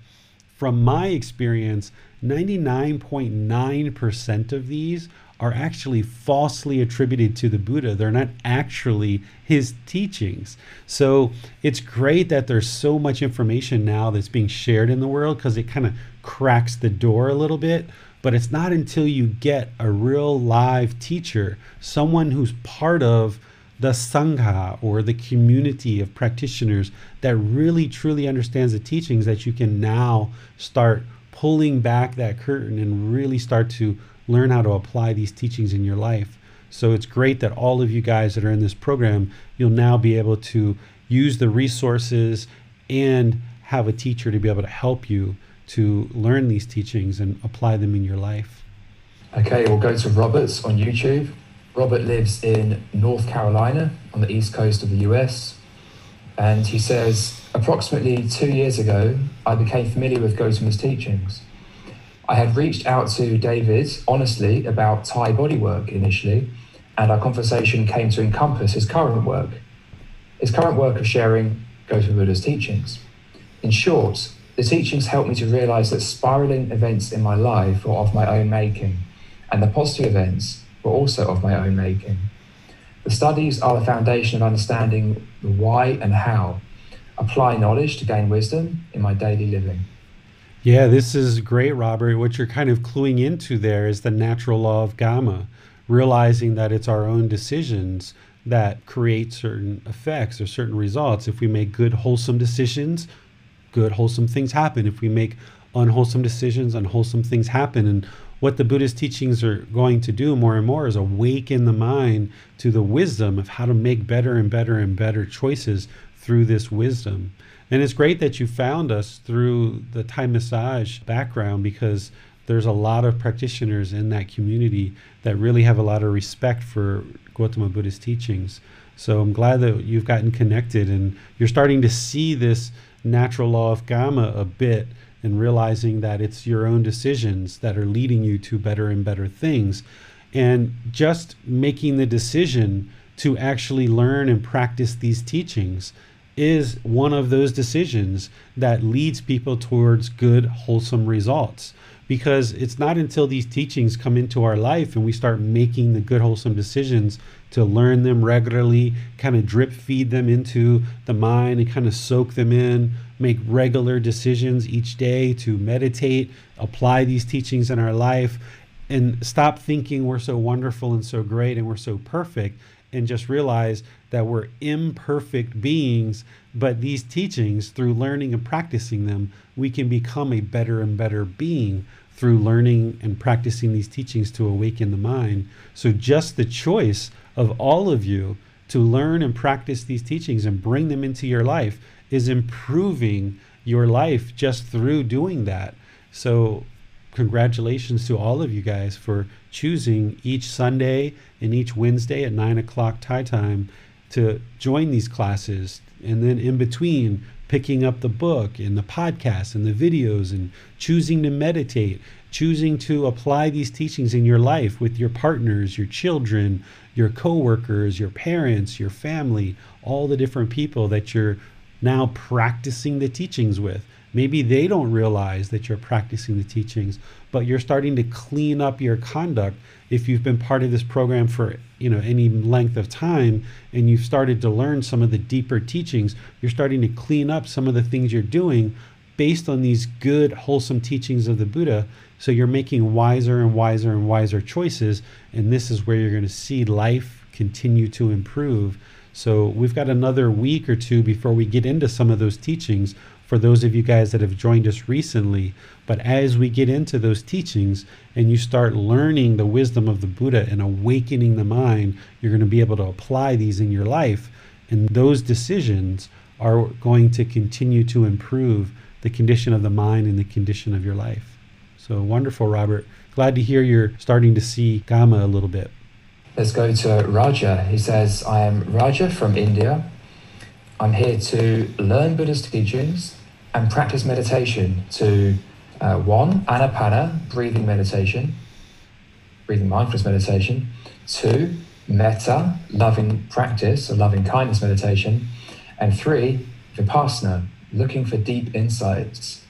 from my experience, 99.9% of these are actually falsely attributed to the Buddha. They're not actually his teachings. So it's great that there's so much information now that's being shared in the world because it kind of cracks the door a little bit but it's not until you get a real live teacher, someone who's part of the Sangha or the community of practitioners that really truly understands the teachings that you can now start pulling back that curtain and really start to learn how to apply these teachings in your life. So it's great that all of you guys that are in this program, you'll now be able to use the resources and have a teacher to be able to help you to learn these teachings and apply them in your life. Okay, we'll go to Roberts on YouTube. Robert lives in North Carolina on the east coast of the US. And he says, approximately two years ago, I became familiar with Gautama's teachings. I had reached out to David honestly about Thai bodywork initially, and our conversation came to encompass his current work, his current work of sharing Gautama Buddha's teachings. In short, the teachings helped me to realize that spiraling events in my life were of my own making, and the positive events were also of my own making. The studies are the foundation of understanding the why and how. Apply knowledge to gain wisdom in my daily living. Yeah, this is great, Robert. What you're kind of cluing into there is the natural law of karma, realizing that it's our own decisions that create certain effects or certain results. If we make good, wholesome decisions, good, wholesome things happen. If we make unwholesome decisions, unwholesome things happen. And what the Buddhist teachings are going to do more and more is awaken the mind to the wisdom of how to make better and better and better choices through this wisdom. And it's great that you found us through the Thai massage background because there's a lot of practitioners in that community that really have a lot of respect for Gautama Buddha's teachings. So I'm glad that you've gotten connected and you're starting to see this natural law of karma a bit and realizing that it's your own decisions that are leading you to better and better things. And just making the decision to actually learn and practice these teachings is one of those decisions that leads people towards good, wholesome results. because it's not until these teachings come into our life and we start making the good, wholesome decisions to learn them regularly, kind of drip feed them into the mind and kind of soak them in, make regular decisions each day to meditate, apply these teachings in our life, and stop thinking we're so wonderful and so great and we're so perfect and just realize that we're imperfect beings, but these teachings, through learning and practicing them, we can become a better and better being through learning and practicing these teachings to awaken the mind. So, just the choice of all of you to learn and practice these teachings and bring them into your life is improving your life just through doing that. So, congratulations to all of you guys for choosing each Sunday and each Wednesday at nine o'clock Thai time to join these classes. And then in between, picking up the book and the podcast and the videos and choosing to meditate, choosing to apply these teachings in your life with your partners, your children, your coworkers, your parents, your family, all the different people that you're now practicing the teachings with. Maybe they don't realize that you're practicing the teachings, but you're starting to clean up your conduct if you've been part of this program for you know any length of time and you've started to learn some of the deeper teachings you're starting to clean up some of the things you're doing based on these good wholesome teachings of the buddha so you're making wiser and wiser and wiser choices and this is where you're going to see life continue to improve so we've got another week or two before we get into some of those teachings for those of you guys that have joined us recently. But as we get into those teachings and you start learning the wisdom of the Buddha and awakening the mind, you're going to be able to apply these in your life. And those decisions are going to continue to improve the condition of the mind and the condition of your life. So wonderful, Robert. Glad to hear you're starting to see Karma a little bit. Let's go to Raja. He says, I am Raja from India. I'm here to learn Buddhist teachings and practice meditation to uh, one, anapana, breathing meditation, breathing mindfulness meditation, two, metta, loving practice, or loving kindness meditation, and three, vipassana, looking for deep insights.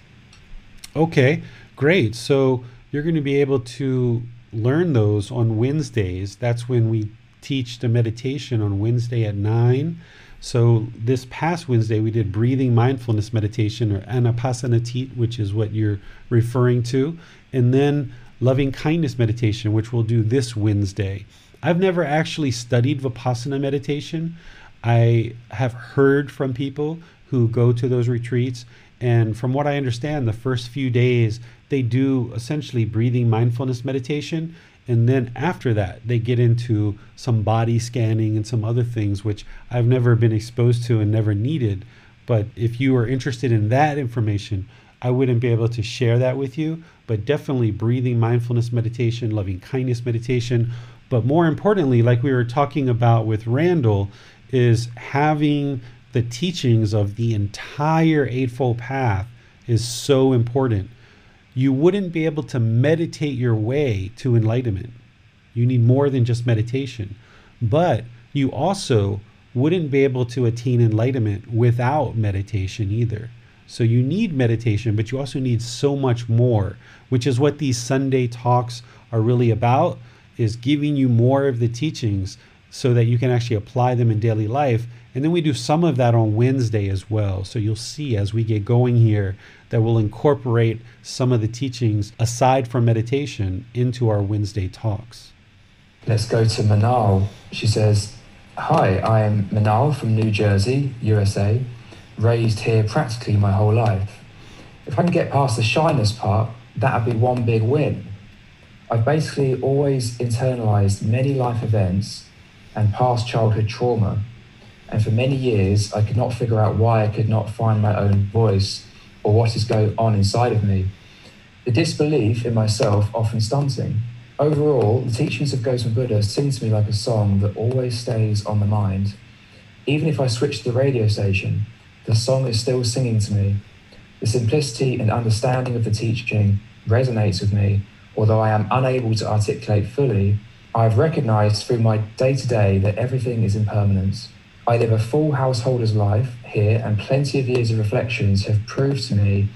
Okay, great. So you're going to be able to learn those on Wednesdays. That's when we teach the meditation on Wednesday at 9 so this past Wednesday, we did breathing mindfulness meditation or anapanasati, which is what you're referring to, and then loving kindness meditation, which we'll do this Wednesday. I've never actually studied Vipassana meditation. I have heard from people who go to those retreats, and from what I understand, the first few days they do essentially breathing mindfulness meditation and then after that, they get into some body scanning and some other things, which I've never been exposed to and never needed. But if you are interested in that information, I wouldn't be able to share that with you. But definitely breathing mindfulness meditation, loving kindness meditation. But more importantly, like we were talking about with Randall, is having the teachings of the entire Eightfold Path is so important you wouldn't be able to meditate your way to enlightenment. You need more than just meditation. But you also wouldn't be able to attain enlightenment without meditation either. So you need meditation, but you also need so much more, which is what these Sunday talks are really about is giving you more of the teachings so that you can actually apply them in daily life. And then we do some of that on Wednesday as well. So you'll see as we get going here that we'll incorporate some of the teachings aside from meditation into our Wednesday talks. Let's go to Manal. She says, Hi, I am Manal from New Jersey, USA, raised here practically my whole life. If I can get past the shyness part, that'd be one big win. I've basically always internalized many life events and past childhood trauma. And for many years, I could not figure out why I could not find my own voice or what is going on inside of me. The disbelief in myself often stunting. Overall, the teachings of Gautam Buddha sing to me like a song that always stays on the mind. Even if I switch the radio station, the song is still singing to me. The simplicity and understanding of the teaching resonates with me, although I am unable to articulate fully. I have recognized through my day to day that everything is impermanence. I live a full householder's life here, and plenty of years of reflections have proved to me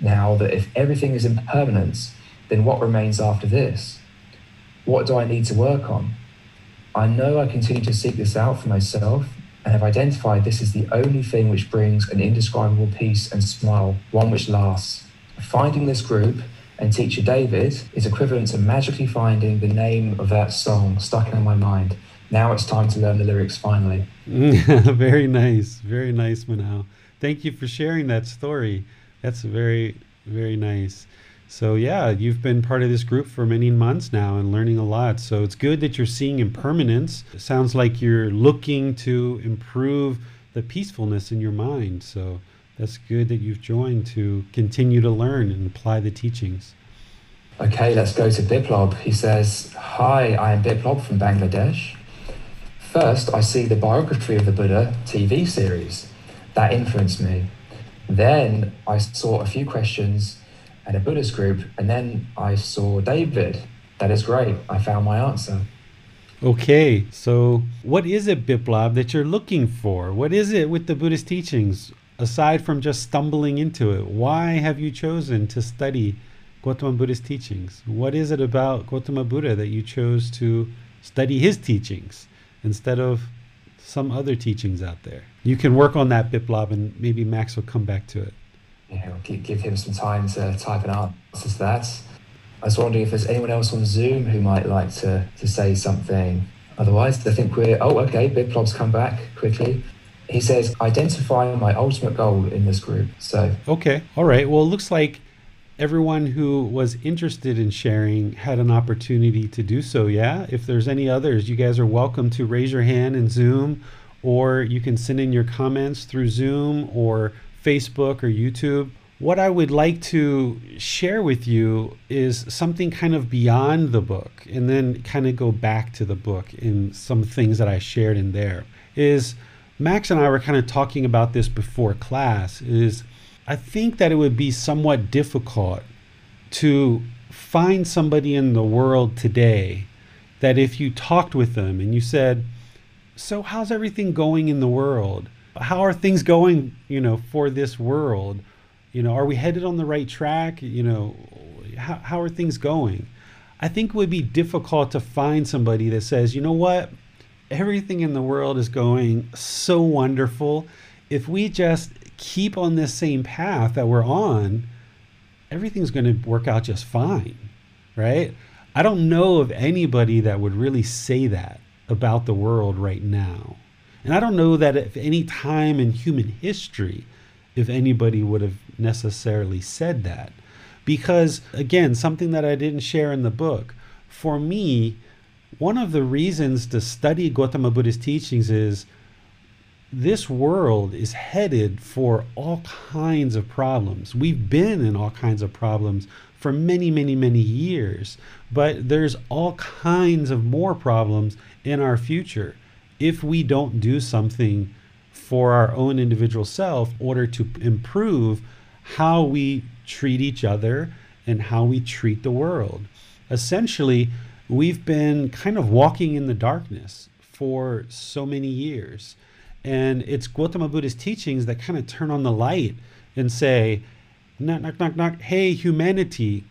now that if everything is impermanence, then what remains after this? What do I need to work on? I know I continue to seek this out for myself and have identified this is the only thing which brings an indescribable peace and smile, one which lasts. Finding this group and teacher David is equivalent to magically finding the name of that song stuck in my mind. Now it's time to learn the lyrics finally. very nice. Very nice, Manal. Thank you for sharing that story. That's very, very nice. So, yeah, you've been part of this group for many months now and learning a lot. So, it's good that you're seeing impermanence. It sounds like you're looking to improve the peacefulness in your mind. So, that's good that you've joined to continue to learn and apply the teachings. Okay, let's go to Biplob. He says, Hi, I am Biplob from Bangladesh. First, I see the biography of the Buddha TV series. That influenced me. Then I saw a few questions at a Buddhist group, and then I saw David. That is great. I found my answer. Okay, so what is it, Biplab, that you're looking for? What is it with the Buddhist teachings, aside from just stumbling into it? Why have you chosen to study Gautama Buddha's teachings? What is it about Gautama Buddha that you chose to study his teachings instead of some other teachings out there? You can work on that, Biplab, and maybe Max will come back to it you know, give him some time to type an answer to that. I was wondering if there's anyone else on Zoom who might like to, to say something. Otherwise, I think we're, oh, okay, Biplob's come back quickly. He says, identify my ultimate goal in this group. So, okay, all right. Well, it looks like everyone who was interested in sharing had an opportunity to do so. Yeah. If there's any others, you guys are welcome to raise your hand in Zoom, or you can send in your comments through Zoom or Facebook or YouTube. What I would like to share with you is something kind of beyond the book and then kind of go back to the book in some things that I shared in there. Is Max and I were kind of talking about this before class is I think that it would be somewhat difficult to find somebody in the world today that if you talked with them and you said, So, how's everything going in the world? how are things going, you know, for this world? You know, are we headed on the right track? You know, how, how are things going? I think it would be difficult to find somebody that says, you know what, everything in the world is going so wonderful. If we just keep on this same path that we're on, everything's going to work out just fine, right? I don't know of anybody that would really say that about the world right now. And I don't know that if any time in human history, if anybody would have necessarily said that. Because, again, something that I didn't share in the book, for me, one of the reasons to study Gautama Buddha's teachings is this world is headed for all kinds of problems. We've been in all kinds of problems for many, many, many years, but there's all kinds of more problems in our future if we don't do something for our own individual self in order to improve how we treat each other and how we treat the world. Essentially, we've been kind of walking in the darkness for so many years. And it's Gautama Buddha's teachings that kind of turn on the light and say, knock, knock, knock, knock, hey, humanity,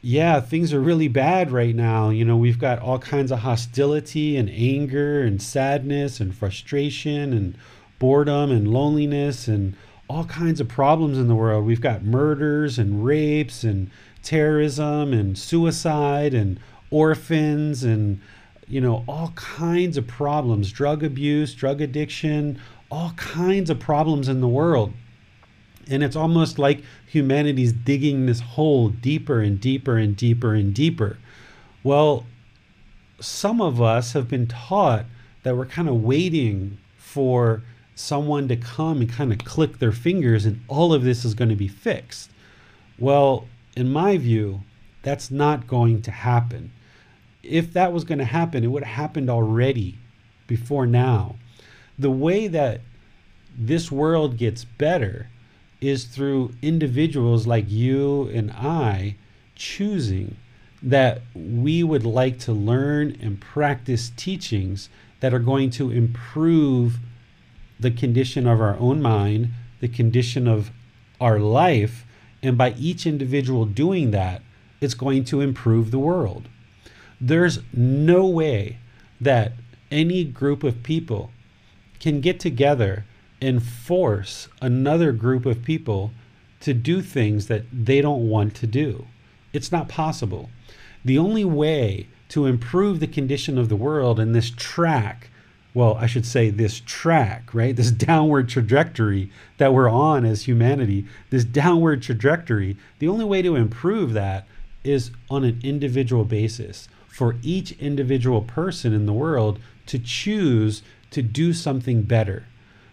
yeah, things are really bad right now. You know, we've got all kinds of hostility and anger and sadness and frustration and boredom and loneliness and all kinds of problems in the world. We've got murders and rapes and terrorism and suicide and orphans and you know all kinds of problems, drug abuse, drug addiction, all kinds of problems in the world. And it's almost like humanity's digging this hole deeper and deeper and deeper and deeper. Well, some of us have been taught that we're kind of waiting for someone to come and kind of click their fingers and all of this is going to be fixed. Well, in my view, that's not going to happen. If that was going to happen, it would have happened already before now. The way that this world gets better is through individuals like you and I choosing that we would like to learn and practice teachings that are going to improve the condition of our own mind, the condition of our life. And by each individual doing that, it's going to improve the world. There's no way that any group of people can get together and force another group of people to do things that they don't want to do. It's not possible. The only way to improve the condition of the world in this track, well, I should say this track, right? This downward trajectory that we're on as humanity, this downward trajectory, the only way to improve that is on an individual basis for each individual person in the world to choose to do something better.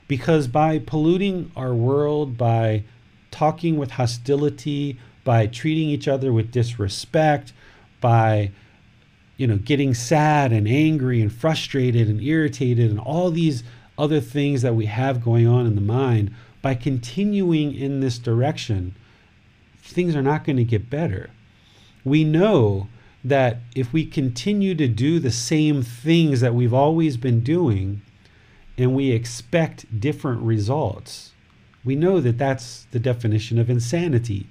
Because by polluting our world, by talking with hostility, by treating each other with disrespect, by you know getting sad and angry and frustrated and irritated and all these other things that we have going on in the mind by continuing in this direction things are not going to get better we know that if we continue to do the same things that we've always been doing and we expect different results we know that that's the definition of insanity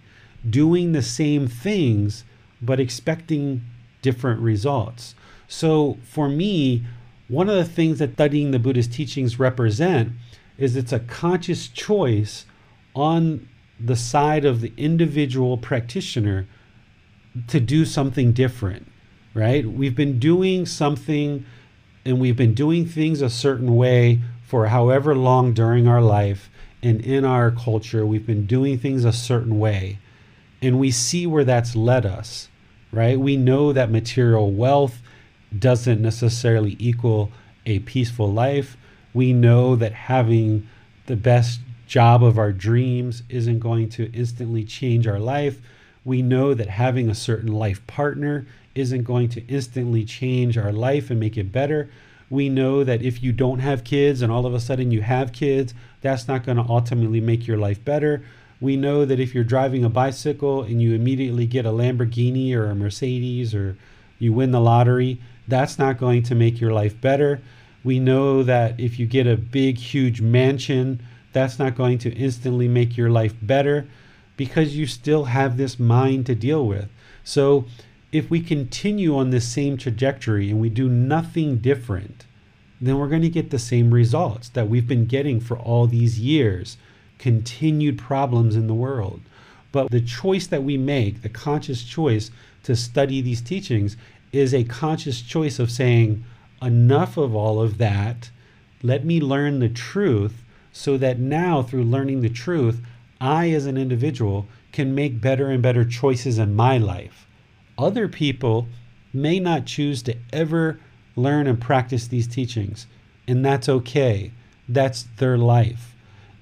doing the same things but expecting different results. So for me, one of the things that studying the Buddhist teachings represent is it's a conscious choice on the side of the individual practitioner to do something different, right? We've been doing something and we've been doing things a certain way for however long during our life and in our culture, we've been doing things a certain way and we see where that's led us, right? We know that material wealth doesn't necessarily equal a peaceful life. We know that having the best job of our dreams isn't going to instantly change our life. We know that having a certain life partner isn't going to instantly change our life and make it better. We know that if you don't have kids and all of a sudden you have kids, that's not going to ultimately make your life better. We know that if you're driving a bicycle and you immediately get a Lamborghini or a Mercedes or you win the lottery, that's not going to make your life better. We know that if you get a big, huge mansion, that's not going to instantly make your life better because you still have this mind to deal with. So, if we continue on this same trajectory and we do nothing different, then we're going to get the same results that we've been getting for all these years continued problems in the world. But the choice that we make, the conscious choice to study these teachings, is a conscious choice of saying, enough of all of that. Let me learn the truth so that now, through learning the truth, I, as an individual, can make better and better choices in my life. Other people may not choose to ever learn and practice these teachings, and that's okay. That's their life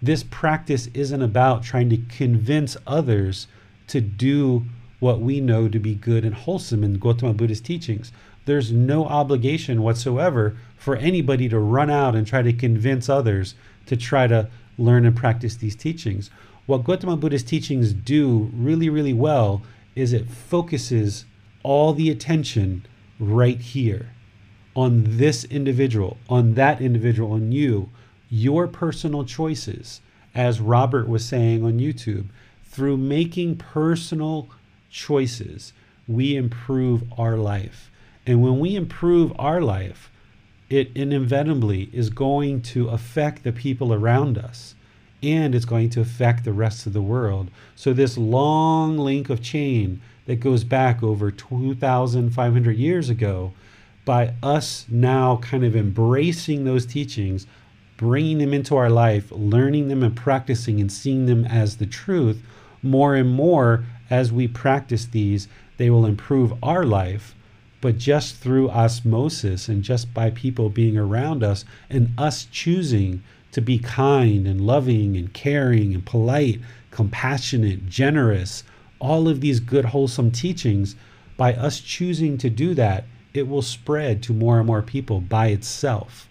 this practice isn't about trying to convince others to do what we know to be good and wholesome in Gautama Buddha's teachings. There's no obligation whatsoever for anybody to run out and try to convince others to try to learn and practice these teachings. What Gautama Buddha's teachings do really, really well is it focuses all the attention right here on this individual, on that individual, on you your personal choices, as Robert was saying on YouTube, through making personal choices, we improve our life. And when we improve our life, it inevitably is going to affect the people around us and it's going to affect the rest of the world. So, this long link of chain that goes back over 2,500 years ago, by us now kind of embracing those teachings, bringing them into our life, learning them and practicing and seeing them as the truth, more and more as we practice these, they will improve our life. But just through osmosis and just by people being around us and us choosing to be kind and loving and caring and polite, compassionate, generous, all of these good, wholesome teachings, by us choosing to do that, it will spread to more and more people by itself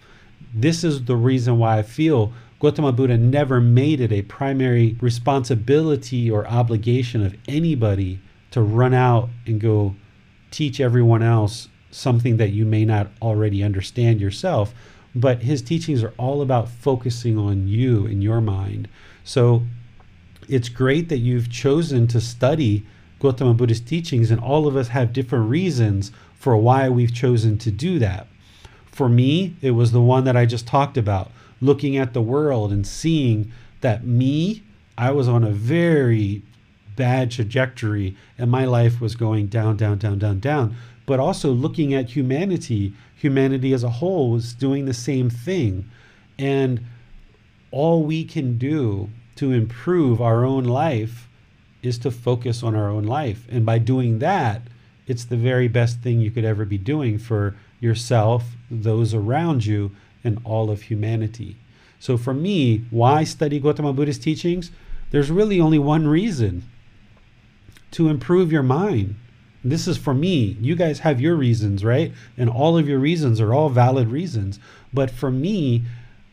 this is the reason why I feel Gautama Buddha never made it a primary responsibility or obligation of anybody to run out and go teach everyone else something that you may not already understand yourself. But his teachings are all about focusing on you in your mind. So it's great that you've chosen to study Gautama Buddha's teachings, and all of us have different reasons for why we've chosen to do that. For me, it was the one that I just talked about, looking at the world and seeing that me, I was on a very bad trajectory and my life was going down, down, down, down, down. But also looking at humanity, humanity as a whole was doing the same thing. And all we can do to improve our own life is to focus on our own life. And by doing that, it's the very best thing you could ever be doing for yourself, those around you, and all of humanity. So for me, why study Gautama Buddha's teachings? There's really only one reason to improve your mind. This is for me. You guys have your reasons, right? And all of your reasons are all valid reasons. But for me,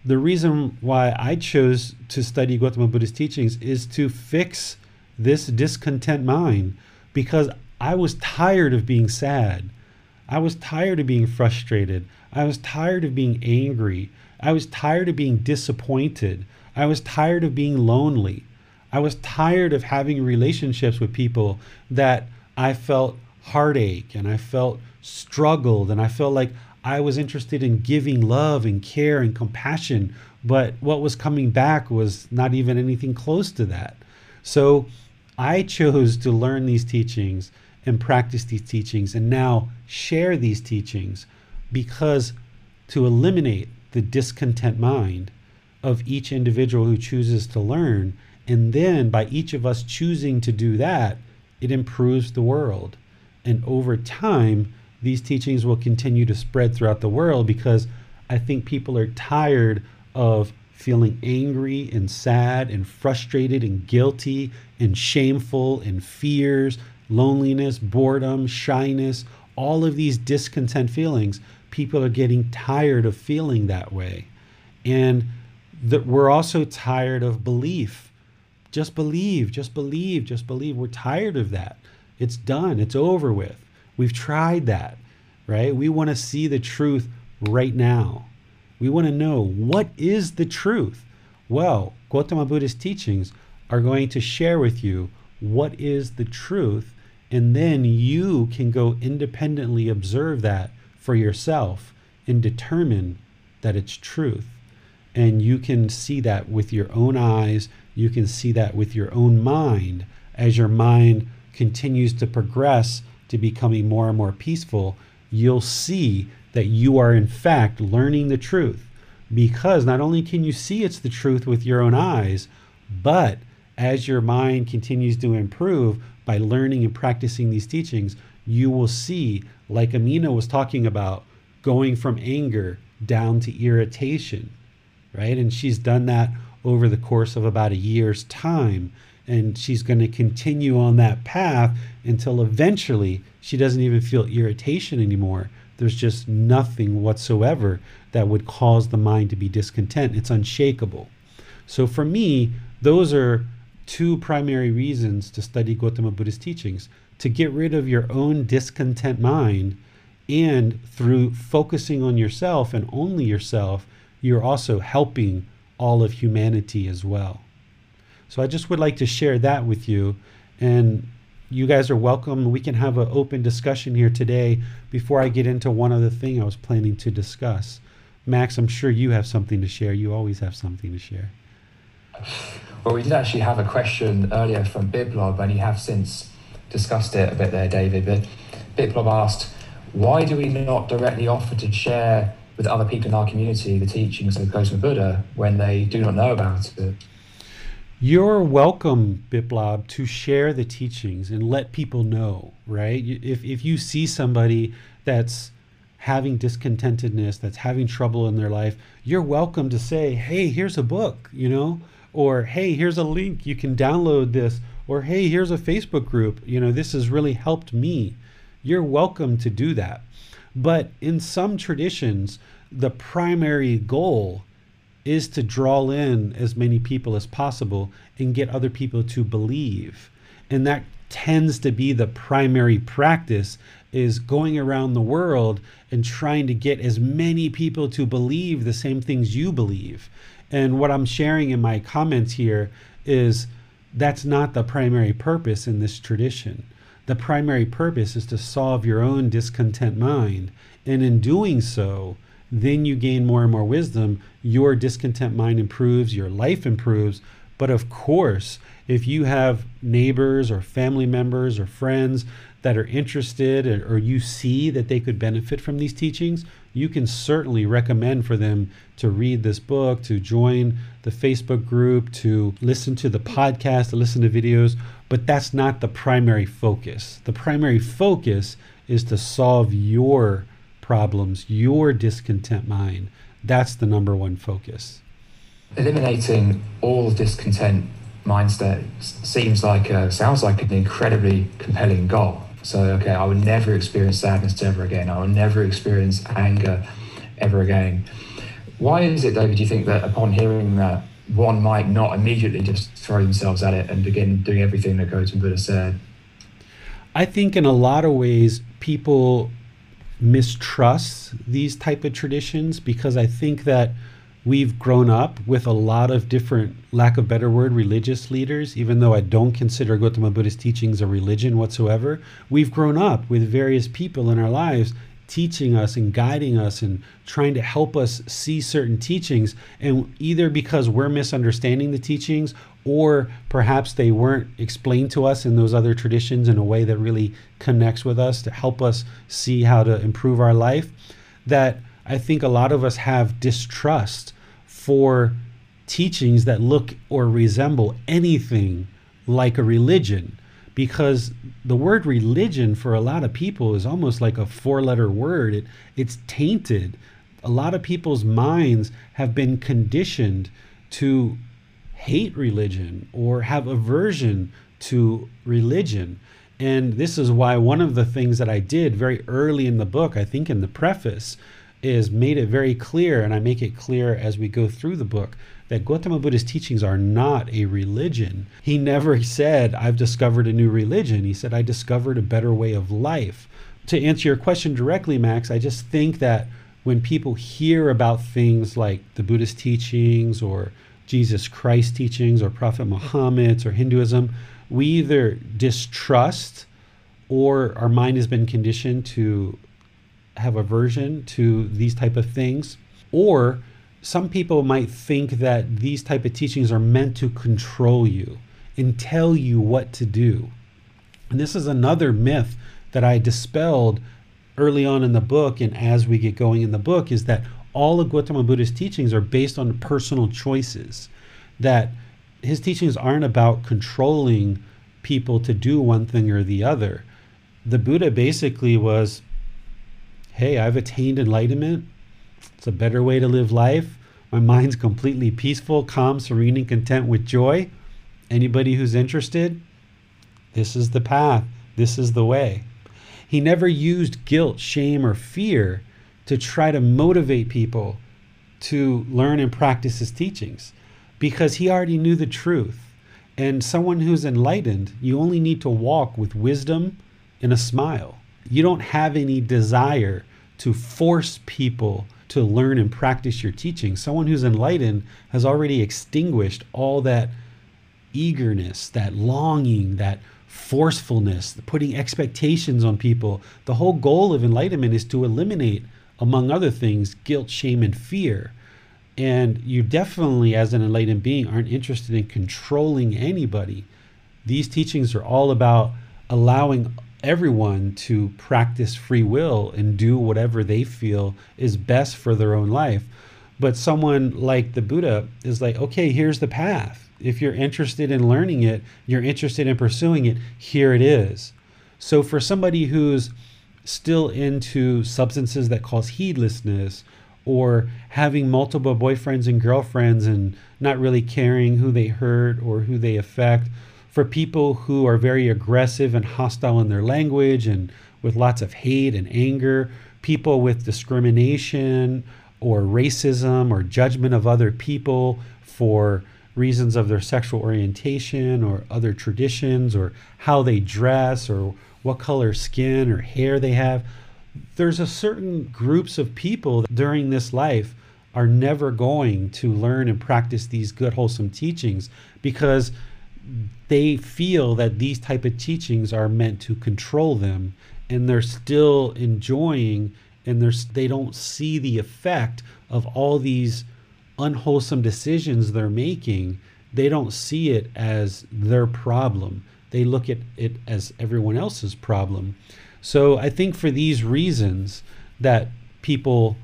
the reason why I chose to study Gautama Buddha's teachings is to fix this discontent mind because I was tired of being sad. I was tired of being frustrated. I was tired of being angry. I was tired of being disappointed. I was tired of being lonely. I was tired of having relationships with people that I felt heartache and I felt struggled and I felt like I was interested in giving love and care and compassion, but what was coming back was not even anything close to that. So I chose to learn these teachings and practice these teachings and now share these teachings because to eliminate the discontent mind of each individual who chooses to learn. And then by each of us choosing to do that, it improves the world. And over time, these teachings will continue to spread throughout the world because I think people are tired of feeling angry and sad and frustrated and guilty and shameful and fears, loneliness, boredom, shyness, all of these discontent feelings. People are getting tired of feeling that way. And that we're also tired of belief. Just believe, just believe, just believe. We're tired of that. It's done, it's over with. We've tried that, right? We want to see the truth right now. We want to know what is the truth. Well, Gautama Buddhist teachings are going to share with you what is the truth, and then you can go independently observe that for yourself and determine that it's truth. And you can see that with your own eyes, you can see that with your own mind as your mind continues to progress to becoming more and more peaceful, you'll see that you are in fact learning the truth. Because not only can you see it's the truth with your own eyes, but as your mind continues to improve by learning and practicing these teachings, you will see, like Amina was talking about, going from anger down to irritation, right? And she's done that over the course of about a year's time and she's going to continue on that path until eventually she doesn't even feel irritation anymore. There's just nothing whatsoever that would cause the mind to be discontent. It's unshakable. So for me, those are two primary reasons to study Gautama Buddhist teachings to get rid of your own discontent mind. And through focusing on yourself and only yourself, you're also helping all of humanity as well. So I just would like to share that with you. And you guys are welcome. We can have an open discussion here today before I get into one other thing I was planning to discuss. Max, I'm sure you have something to share. You always have something to share. Well, we did actually have a question earlier from Biplob, and you have since discussed it a bit there, David. But Biplob asked, why do we not directly offer to share with other people in our community the teachings of Gautama Buddha when they do not know about it? You're welcome, Biplob, to share the teachings and let people know, right? If, if you see somebody that's having discontentedness, that's having trouble in their life, you're welcome to say, hey, here's a book, you know, or hey, here's a link, you can download this, or hey, here's a Facebook group, you know, this has really helped me. You're welcome to do that. But in some traditions, the primary goal is to draw in as many people as possible and get other people to believe. And that tends to be the primary practice is going around the world and trying to get as many people to believe the same things you believe. And what I'm sharing in my comments here is that's not the primary purpose in this tradition. The primary purpose is to solve your own discontent mind. And in doing so, then you gain more and more wisdom. Your discontent mind improves, your life improves. But of course, if you have neighbors or family members or friends that are interested or, you see that they could benefit from these teachings, you can certainly recommend for them to read this book, to join the Facebook group, to listen to the podcast, to listen to videos. But that's not the primary focus. The primary focus is to solve your problems, your discontent mind. That's the number one focus. Eliminating all discontent mindset seems like a, sounds like an incredibly compelling goal. So, okay, I will never experience sadness ever again. I will never experience anger ever again. Why is it, David, do you think that upon hearing that, one might not immediately just throw themselves at it and begin doing everything that Gautam Buddha said? I think in a lot of ways, people mistrust these type of traditions because I think that we've grown up with a lot of different, lack of better word, religious leaders, even though I don't consider Gautama Buddha's teachings a religion whatsoever. We've grown up with various people in our lives teaching us and guiding us and trying to help us see certain teachings. And either because we're misunderstanding the teachings or perhaps they weren't explained to us in those other traditions in a way that really connects with us to help us see how to improve our life, that I think a lot of us have distrust for teachings that look or resemble anything like a religion because the word religion for a lot of people is almost like a four letter word it, it's tainted a lot of people's minds have been conditioned to hate religion or have aversion to religion. And this is why one of the things that I did very early in the book, I think in the preface, is made it very clear, and I make it clear as we go through the book, that Gautama Buddha's teachings are not a religion. He never said, I've discovered a new religion. He said, I discovered a better way of life. To answer your question directly, Max, I just think that when people hear about things like the Buddhist teachings or Jesus Christ teachings or Prophet Muhammad's or Hinduism, we either distrust or our mind has been conditioned to have aversion to these type of things or some people might think that these type of teachings are meant to control you and tell you what to do and this is another myth that i dispelled early on in the book and as we get going in the book is that all of Gautama Buddha's teachings are based on personal choices. That his teachings aren't about controlling people to do one thing or the other. The Buddha basically was hey, I've attained enlightenment. It's a better way to live life. My mind's completely peaceful, calm, serene, and content with joy. Anybody who's interested, this is the path. This is the way. He never used guilt, shame, or fear to try to motivate people to learn and practice his teachings because he already knew the truth. And someone who's enlightened, you only need to walk with wisdom and a smile. You don't have any desire to force people to learn and practice your teaching. Someone who's enlightened has already extinguished all that eagerness, that longing, that forcefulness, putting expectations on people. The whole goal of enlightenment is to eliminate among other things, guilt, shame, and fear. And you definitely, as an enlightened being, aren't interested in controlling anybody. These teachings are all about allowing everyone to practice free will and do whatever they feel is best for their own life. But someone like the Buddha is like, okay, here's the path. If you're interested in learning it, you're interested in pursuing it, here it is. So for somebody who's still into substances that cause heedlessness or having multiple boyfriends and girlfriends and not really caring who they hurt or who they affect. For people who are very aggressive and hostile in their language and with lots of hate and anger, people with discrimination or racism or judgment of other people for reasons of their sexual orientation or other traditions or how they dress or what color skin or hair they have. There's a certain groups of people during this life are never going to learn and practice these good wholesome teachings because they feel that these type of teachings are meant to control them and they're still enjoying and they're, they don't see the effect of all these unwholesome decisions they're making. They don't see it as their problem. They look at it as everyone else's problem. So i think for these reasons that people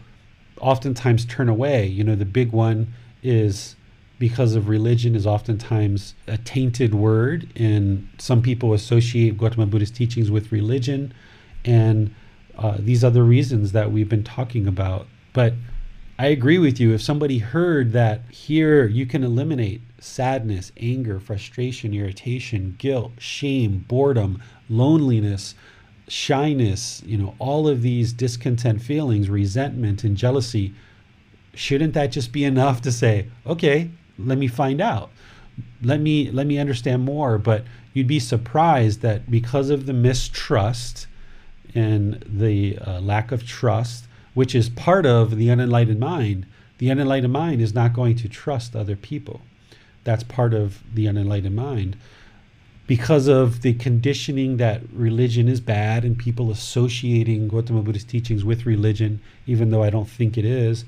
oftentimes turn away you know the big one is because of religion is oftentimes a tainted word, and some people associate Gautama Buddha's teachings with religion and uh, these other reasons that we've been talking about. But I agree with you. If somebody heard that here you can eliminate sadness, anger, frustration, irritation, guilt, shame, boredom, loneliness, shyness, you know, all of these discontent feelings, resentment, and jealousy, shouldn't that just be enough to say, okay, let me find out. Let me let me understand more but you'd be surprised that because of the mistrust and the uh, lack of trust which is part of the unenlightened mind the unenlightened mind is not going to trust other people. That's part of the unenlightened mind. Because of the conditioning that religion is bad and people associating Gautama Buddha's teachings with religion even though I don't think it is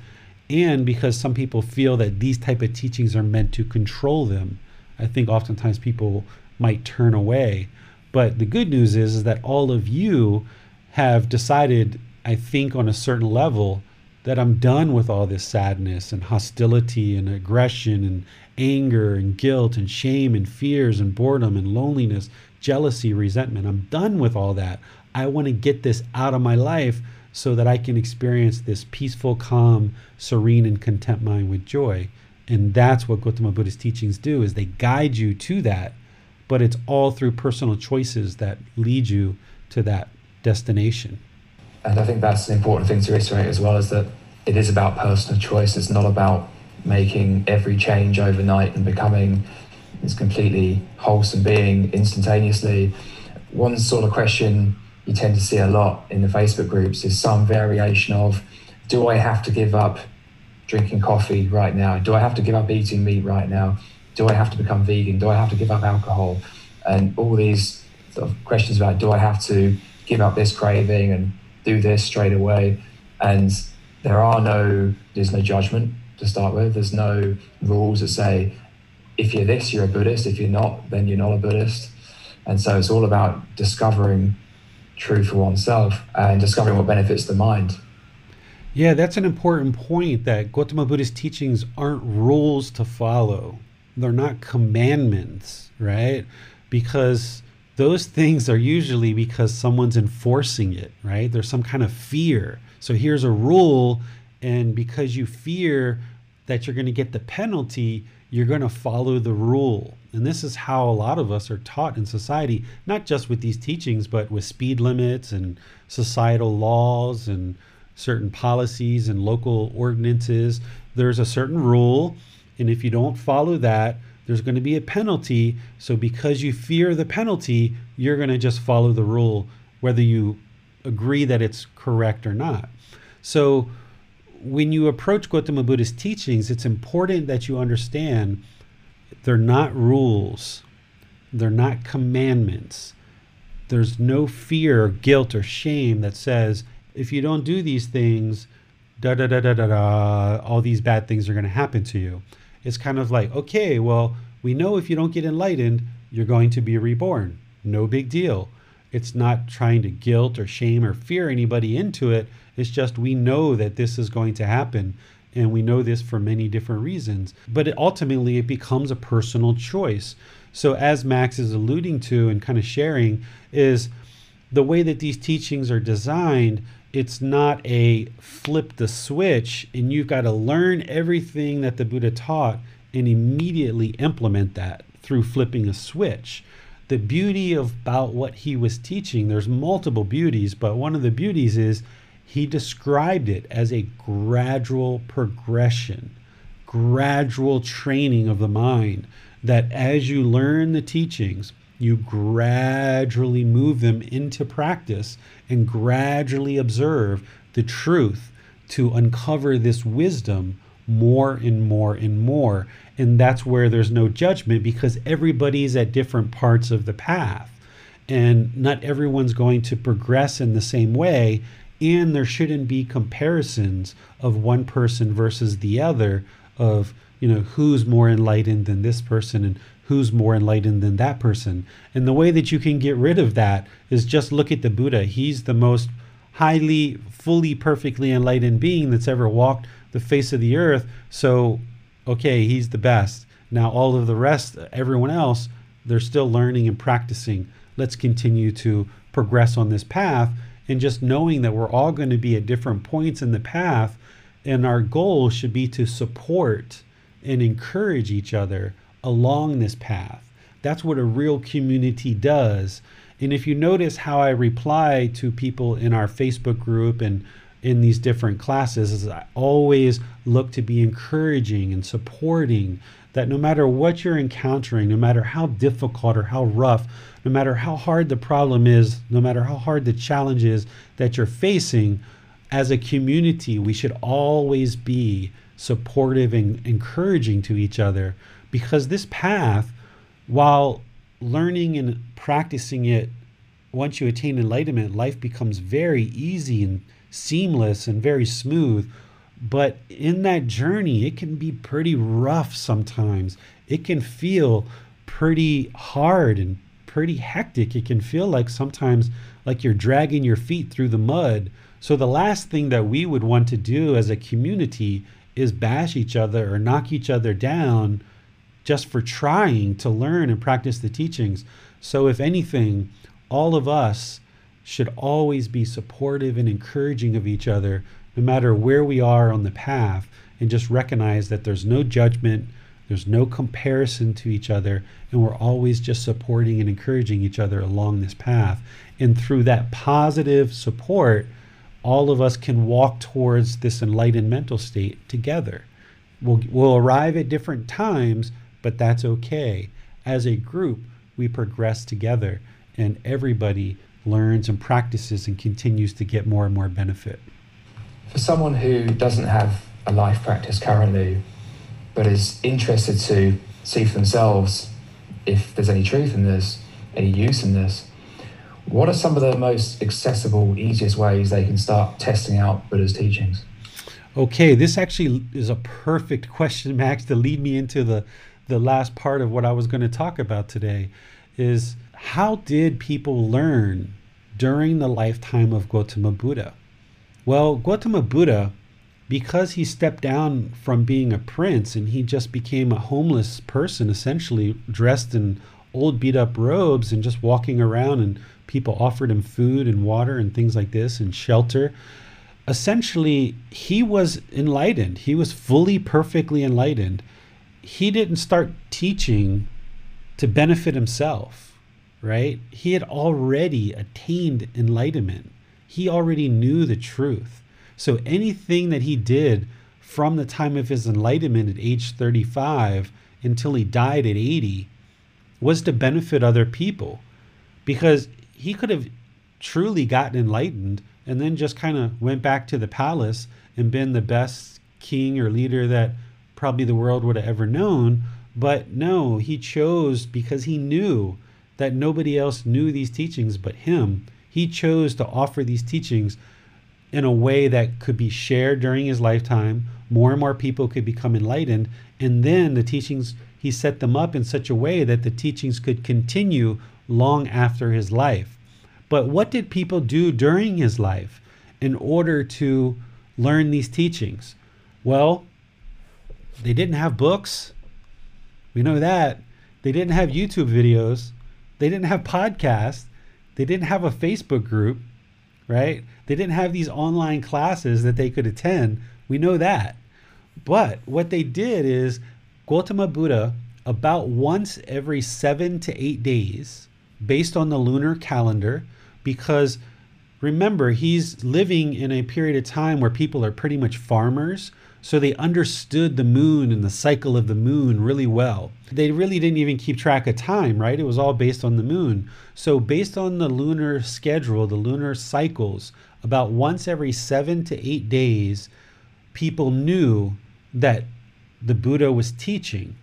and because some people feel that these type of teachings are meant to control them i think oftentimes people might turn away. But the good news is, is that all of you have decided i think on a certain level that i'm done with all this sadness and hostility and aggression and anger and guilt and shame and fears and boredom and loneliness jealousy resentment. I'm done with all that. I want to get this out of my life so that I can experience this peaceful, calm, serene, and content mind with joy. And that's what Gautama Buddha's teachings do is they guide you to that, but it's all through personal choices that lead you to that destination. And I think that's an important thing to reiterate as well is that it is about personal choice. It's not about making every change overnight and becoming this completely wholesome being instantaneously. One sort of question you tend to see a lot in the Facebook groups is some variation of do I have to give up drinking coffee right now? Do I have to give up eating meat right now? Do I have to become vegan? Do I have to give up alcohol? And all these sort of questions about do I have to give up this craving and do this straight away? And there are no, there's no judgment to start with. There's no rules that say if you're this, you're a Buddhist. If you're not, then you're not a Buddhist. And so it's all about discovering true for oneself and discovering what benefits the mind. Yeah, that's an important point that Gautama Buddha's teachings aren't rules to follow. They're not commandments, right? Because those things are usually because someone's enforcing it, right? There's some kind of fear. So here's a rule, and because you fear that you're going to get the penalty, you're going to follow the rule. And this is how a lot of us are taught in society, not just with these teachings, but with speed limits and societal laws and certain policies and local ordinances. There's a certain rule, and if you don't follow that, there's going to be a penalty. So, because you fear the penalty, you're going to just follow the rule, whether you agree that it's correct or not. So, when you approach Gautama Buddha's teachings, it's important that you understand they're not rules, they're not commandments. There's no fear, or guilt, or shame that says, if you don't do these things, da da da da da da, all these bad things are going to happen to you. It's kind of like, okay, well, we know if you don't get enlightened, you're going to be reborn. No big deal. It's not trying to guilt or shame or fear anybody into it. It's just we know that this is going to happen and we know this for many different reasons. But it, ultimately, it becomes a personal choice. So, as Max is alluding to and kind of sharing, is the way that these teachings are designed, it's not a flip the switch and you've got to learn everything that the Buddha taught and immediately implement that through flipping a switch the beauty of, about what he was teaching, there's multiple beauties, but one of the beauties is he described it as a gradual progression, gradual training of the mind. That as you learn the teachings, you gradually move them into practice and gradually observe the truth to uncover this wisdom more and more and more. And that's where there's no judgment because everybody's at different parts of the path. And not everyone's going to progress in the same way. And there shouldn't be comparisons of one person versus the other, of, you know, who's more enlightened than this person and who's more enlightened than that person. And the way that you can get rid of that is just look at the Buddha. He's the most highly, fully, perfectly enlightened being that's ever walked the face of the earth. So okay, he's the best. Now, all of the rest, everyone else, they're still learning and practicing. Let's continue to progress on this path. And just knowing that we're all going to be at different points in the path, and our goal should be to support and encourage each other along this path. That's what a real community does. And if you notice how I reply to people in our Facebook group and in these different classes is I always look to be encouraging and supporting that no matter what you're encountering, no matter how difficult or how rough, no matter how hard the problem is, no matter how hard the challenge is that you're facing, as a community, we should always be supportive and encouraging to each other because this path, while learning and practicing it, once you attain enlightenment, life becomes very easy and seamless and very smooth. But in that journey, it can be pretty rough sometimes. It can feel pretty hard and pretty hectic. It can feel like sometimes like you're dragging your feet through the mud. So, the last thing that we would want to do as a community is bash each other or knock each other down just for trying to learn and practice the teachings. So, if anything, all of us should always be supportive and encouraging of each other, no matter where we are on the path, and just recognize that there's no judgment, there's no comparison to each other, and we're always just supporting and encouraging each other along this path. And through that positive support, all of us can walk towards this enlightened mental state together. We'll, we'll arrive at different times, but that's okay. As a group, we progress together, and everybody learns and practices and continues to get more and more benefit. For someone who doesn't have a life practice currently, but is interested to see for themselves if there's any truth in this, any use in this, what are some of the most accessible, easiest ways they can start testing out Buddha's teachings? Okay, this actually is a perfect question, Max, to lead me into the, the last part of what I was going to talk about today. Is how did people learn during the lifetime of Gautama Buddha? Well, Gautama Buddha, because he stepped down from being a prince and he just became a homeless person, essentially dressed in old beat up robes and just walking around, and people offered him food and water and things like this and shelter. Essentially, he was enlightened. He was fully, perfectly enlightened. He didn't start teaching to benefit himself right? He had already attained enlightenment. He already knew the truth. So anything that he did from the time of his enlightenment at age 35 until he died at 80 was to benefit other people because he could have truly gotten enlightened and then just kind of went back to the palace and been the best king or leader that probably the world would have ever known. But no, he chose because he knew that nobody else knew these teachings but him. He chose to offer these teachings in a way that could be shared during his lifetime. More and more people could become enlightened. And then the teachings, he set them up in such a way that the teachings could continue long after his life. But what did people do during his life in order to learn these teachings? Well, they didn't have books. We know that. They didn't have YouTube videos. They didn't have podcasts. They didn't have a Facebook group, right? They didn't have these online classes that they could attend. We know that. But what they did is Gautama Buddha, about once every seven to eight days, based on the lunar calendar, because remember, he's living in a period of time where people are pretty much farmers. So they understood the moon and the cycle of the moon really well. They really didn't even keep track of time, right? It was all based on the moon. So, based on the lunar schedule, the lunar cycles, about once every seven to eight days, people knew that the Buddha was teaching.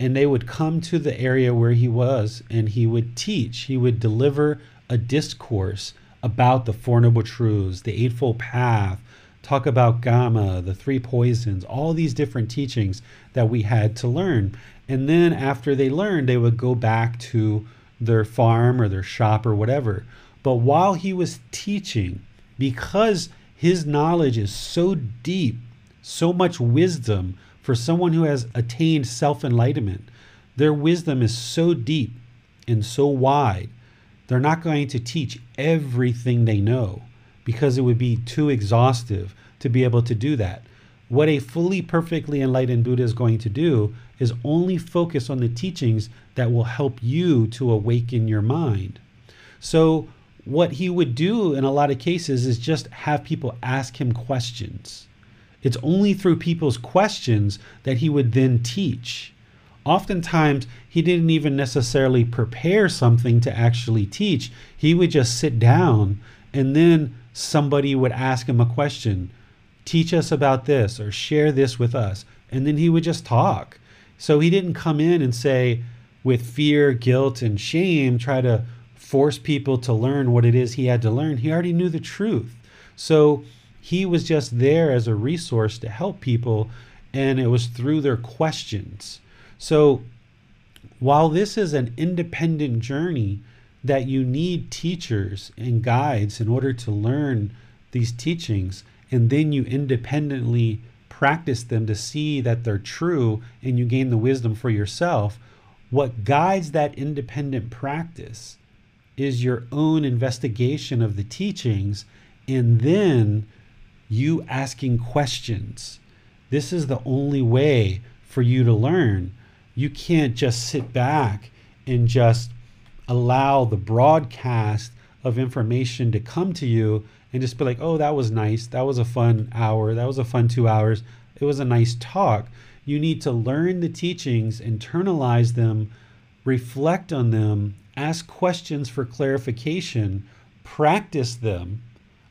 and they would come to the area where he was and he would teach. He would deliver a discourse about the Four Noble Truths, the Eightfold Path, talk about Karma, the three poisons, all these different teachings that we had to learn. And then after they learned, they would go back to their farm or their shop or whatever. But while he was teaching, because his knowledge is so deep, so much wisdom for someone who has attained self enlightenment, their wisdom is so deep and so wide, they're not going to teach everything they know because it would be too exhaustive to be able to do that. What a fully perfectly enlightened Buddha is going to do is only focus on the teachings that will help you to awaken your mind. So, what he would do in a lot of cases is just have people ask him questions. It's only through people's questions that he would then teach. Oftentimes, he didn't even necessarily prepare something to actually teach. He would just sit down and then somebody would ask him a question teach us about this or share this with us. And then he would just talk. So he didn't come in and say, with fear, guilt, and shame, try to force people to learn what it is he had to learn. He already knew the truth. So he was just there as a resource to help people, and it was through their questions. So while this is an independent journey, that you need teachers and guides in order to learn these teachings, and then you independently practice them to see that they're true and you gain the wisdom for yourself. What guides that independent practice is your own investigation of the teachings and then you asking questions. This is the only way for you to learn. You can't just sit back and just allow the broadcast of information to come to you and just be like, oh, that was nice. That was a fun hour. That was a fun two hours. It was a nice talk. You need to learn the teachings, internalize them, reflect on them, ask questions for clarification, practice them,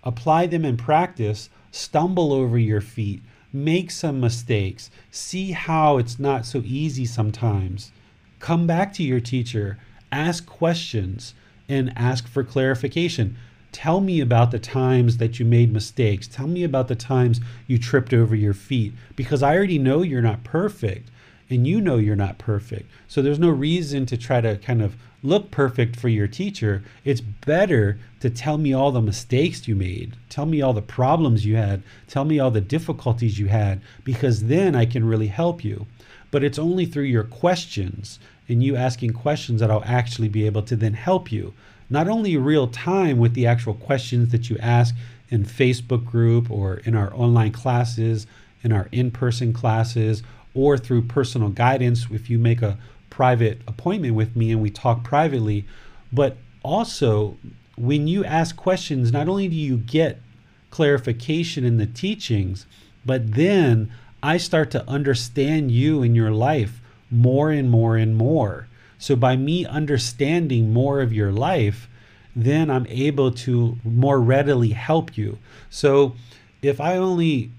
apply them in practice, stumble over your feet, make some mistakes, see how it's not so easy sometimes. Come back to your teacher, ask questions, and ask for clarification. Tell me about the times that you made mistakes. Tell me about the times you tripped over your feet because I already know you're not perfect and you know you're not perfect. So there's no reason to try to kind of look perfect for your teacher. It's better to tell me all the mistakes you made, tell me all the problems you had, tell me all the difficulties you had, because then I can really help you. But it's only through your questions and you asking questions that I'll actually be able to then help you. Not only real time with the actual questions that you ask in Facebook group or in our online classes, in our in-person classes, or through personal guidance if you make a private appointment with me and we talk privately, but also when you ask questions, not only do you get clarification in the teachings, but then I start to understand you and your life more and more and more. So by me understanding more of your life, then I'm able to more readily help you. So if I only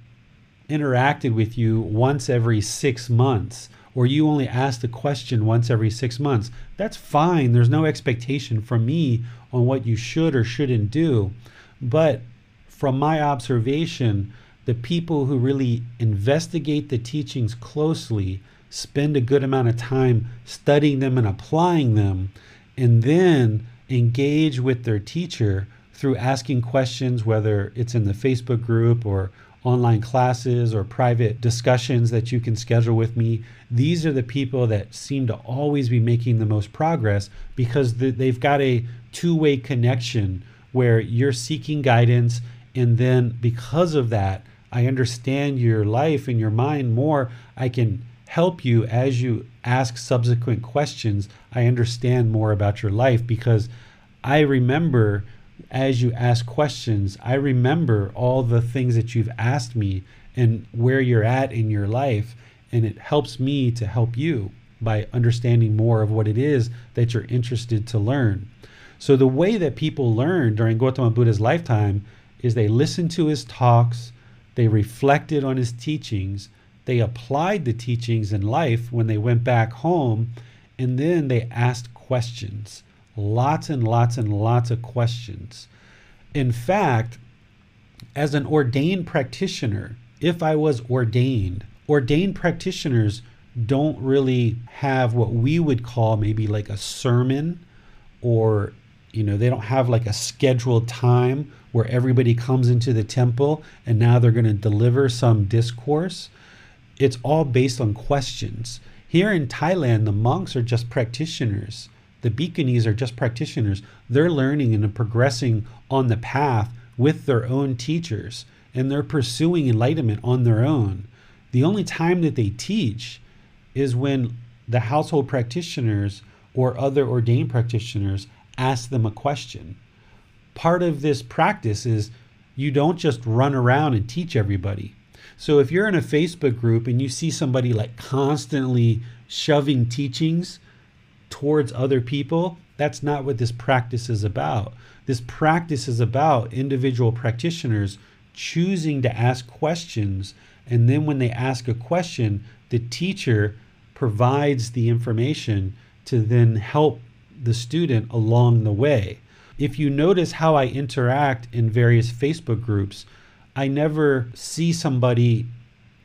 interacted with you once every six months, or you only asked a question once every six months, that's fine. There's no expectation from me on what you should or shouldn't do. But from my observation, the people who really investigate the teachings closely spend a good amount of time studying them and applying them, and then engage with their teacher through asking questions, whether it's in the Facebook group or online classes or private discussions that you can schedule with me. These are the people that seem to always be making the most progress because they've got a two way connection where you're seeking guidance. And then because of that, I understand your life and your mind more. I can help you as you ask subsequent questions. I understand more about your life because I remember as you ask questions, I remember all the things that you've asked me and where you're at in your life. And it helps me to help you by understanding more of what it is that you're interested to learn. So, the way that people learn during Gautama Buddha's lifetime is they listened to his talks, they reflected on his teachings, they applied the teachings in life when they went back home, and then they asked questions. Lots and lots and lots of questions. In fact, as an ordained practitioner, if I was ordained, ordained practitioners don't really have what we would call maybe like a sermon or you know they don't have like a scheduled time where everybody comes into the temple and now they're going to deliver some discourse it's all based on questions here in thailand the monks are just practitioners the bhikkhunis are just practitioners they're learning and progressing on the path with their own teachers and they're pursuing enlightenment on their own the only time that they teach is when the household practitioners or other ordained practitioners ask them a question. Part of this practice is you don't just run around and teach everybody. So if you're in a Facebook group and you see somebody like constantly shoving teachings towards other people, that's not what this practice is about. This practice is about individual practitioners choosing to ask questions. And then when they ask a question, the teacher provides the information to then help the student along the way. If you notice how I interact in various Facebook groups, I never see somebody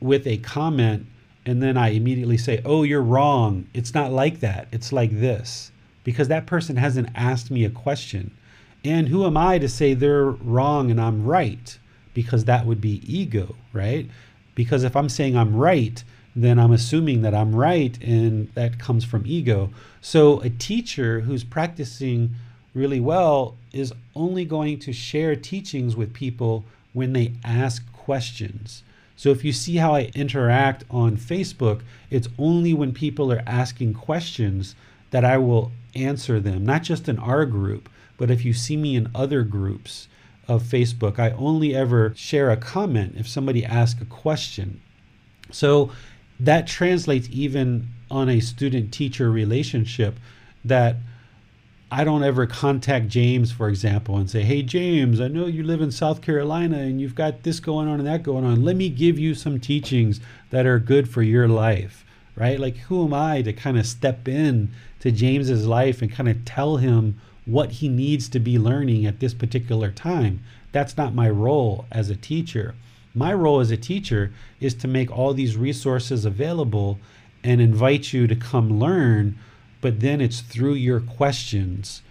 with a comment and then I immediately say, Oh, you're wrong. It's not like that. It's like this. Because that person hasn't asked me a question. And who am I to say they're wrong and I'm right? Because that would be ego, right? Because if I'm saying I'm right, then I'm assuming that I'm right, and that comes from ego. So a teacher who's practicing really well is only going to share teachings with people when they ask questions. So if you see how I interact on Facebook, it's only when people are asking questions that I will answer them, not just in our group, but if you see me in other groups of Facebook, I only ever share a comment if somebody asks a question. So that translates even on a student teacher relationship that I don't ever contact James, for example, and say, Hey, James, I know you live in South Carolina and you've got this going on and that going on. Let me give you some teachings that are good for your life, right? Like, who am I to kind of step in to James's life and kind of tell him what he needs to be learning at this particular time? That's not my role as a teacher. My role as a teacher is to make all these resources available and invite you to come learn, but then it's through your questions,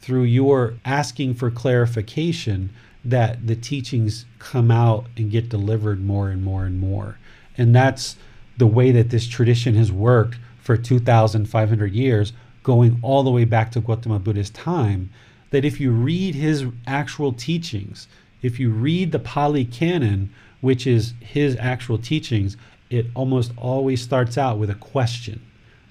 through your asking for clarification, that the teachings come out and get delivered more and more and more. And that's the way that this tradition has worked for 2,500 years, going all the way back to Gautama Buddha's time. That if you read his actual teachings, if you read the Pali Canon, which is his actual teachings, it almost always starts out with a question.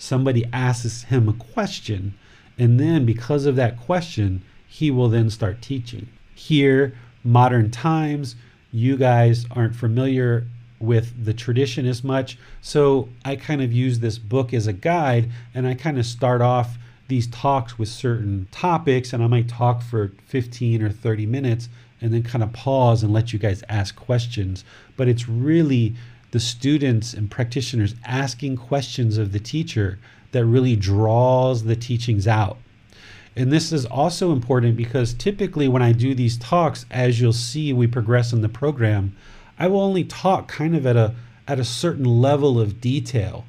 Somebody asks him a question, and then because of that question, he will then start teaching. Here, modern times, you guys aren't familiar with the tradition as much, so I kind of use this book as a guide, and I kind of start off these talks with certain topics, and I might talk for 15 or 30 minutes and then kind of pause and let you guys ask questions. But it's really the students and practitioners asking questions of the teacher that really draws the teachings out. And this is also important because typically when I do these talks, as you'll see, we progress in the program, I will only talk kind of at a at a certain level of detail.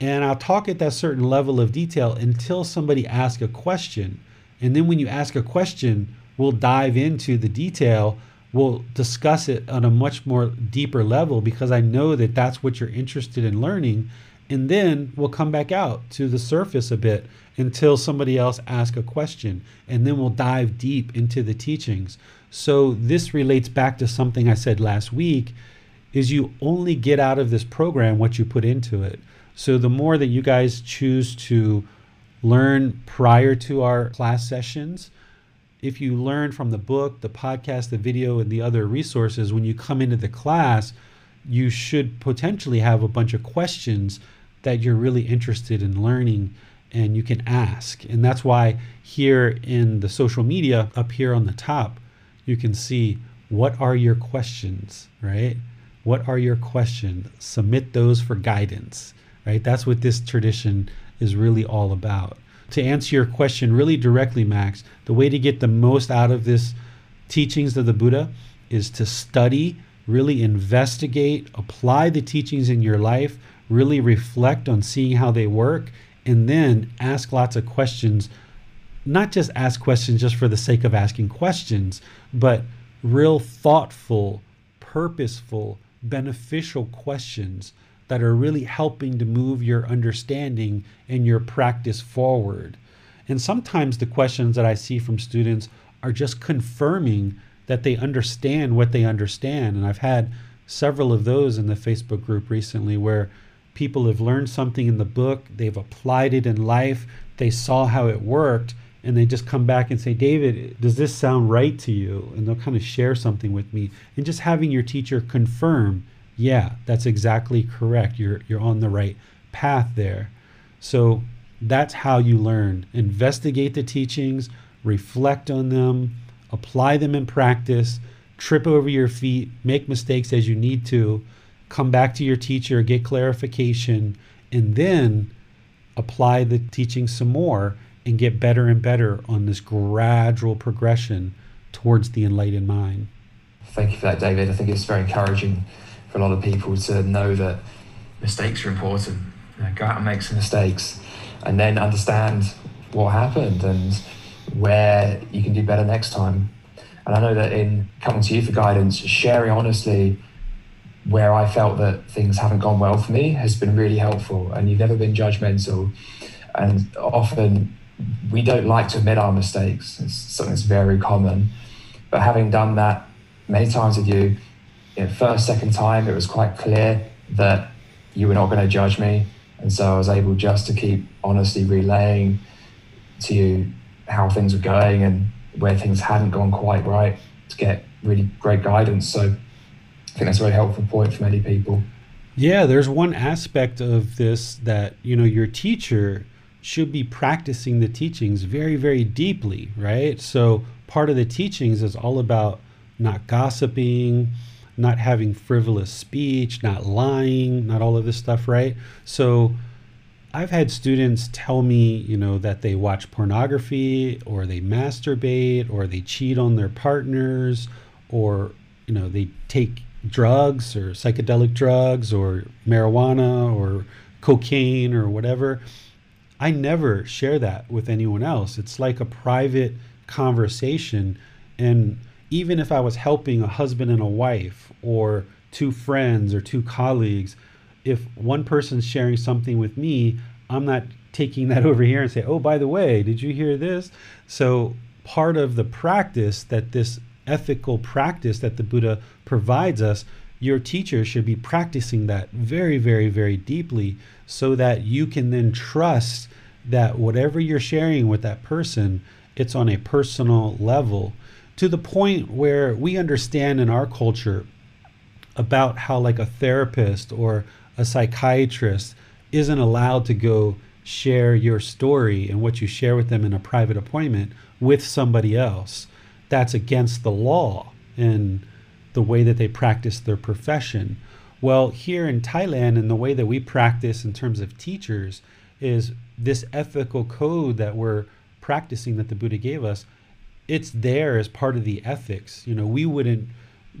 And I'll talk at that certain level of detail until somebody asks a question. And then when you ask a question, we'll dive into the detail we'll discuss it on a much more deeper level because I know that that's what you're interested in learning. And then we'll come back out to the surface a bit until somebody else asks a question. And then we'll dive deep into the teachings. So this relates back to something I said last week is you only get out of this program what you put into it. So the more that you guys choose to learn prior to our class sessions, if you learn from the book, the podcast, the video, and the other resources, when you come into the class, you should potentially have a bunch of questions that you're really interested in learning and you can ask. And that's why here in the social media, up here on the top, you can see what are your questions, right? What are your questions? Submit those for guidance, right? That's what this tradition is really all about. To answer your question really directly, Max, the way to get the most out of this teachings of the Buddha is to study, really investigate, apply the teachings in your life, really reflect on seeing how they work, and then ask lots of questions. Not just ask questions just for the sake of asking questions, but real thoughtful, purposeful, beneficial questions that are really helping to move your understanding and your practice forward. And sometimes the questions that I see from students are just confirming that they understand what they understand. And I've had several of those in the Facebook group recently where people have learned something in the book, they've applied it in life, they saw how it worked, and they just come back and say, David, does this sound right to you? And they'll kind of share something with me. And just having your teacher confirm, yeah, that's exactly correct. You're you're on the right path there. So that's how you learn. Investigate the teachings, reflect on them, apply them in practice, trip over your feet, make mistakes as you need to, come back to your teacher, get clarification, and then apply the teaching some more and get better and better on this gradual progression towards the enlightened mind. Thank you for that, David. I think it's very encouraging for a lot of people to know that mistakes are important. You know, go out and make some mistakes and then understand what happened and where you can do better next time. And I know that in coming to you for guidance, sharing honestly where I felt that things haven't gone well for me has been really helpful. And you've never been judgmental. And often we don't like to admit our mistakes. It's something that's very common. But having done that many times with you, you know, first, second time, it was quite clear that you were not going to judge me. And so I was able just to keep honestly relaying to you how things were going and where things hadn't gone quite right to get really great guidance. So I think that's a very helpful point for many people. Yeah, there's one aspect of this that, you know, your teacher should be practicing the teachings very, very deeply, right? So part of the teachings is all about not gossiping, not having frivolous speech, not lying, not all of this stuff, right? So I've had students tell me, you know, that they watch pornography or they masturbate or they cheat on their partners or, you know, they take drugs or psychedelic drugs or marijuana or cocaine or whatever. I never share that with anyone else. It's like a private conversation. And even if I was helping a husband and a wife or two friends or two colleagues, if one person's sharing something with me, I'm not taking that over here and say, oh, by the way, did you hear this? So part of the practice that this ethical practice that the Buddha provides us, your teacher should be practicing that very, very, very deeply so that you can then trust that whatever you're sharing with that person, it's on a personal level to the point where we understand in our culture about how like a therapist or a psychiatrist isn't allowed to go share your story and what you share with them in a private appointment with somebody else. That's against the law and the way that they practice their profession. Well, here in Thailand, and the way that we practice in terms of teachers is this ethical code that we're practicing that the Buddha gave us, it's there as part of the ethics. You know, we wouldn't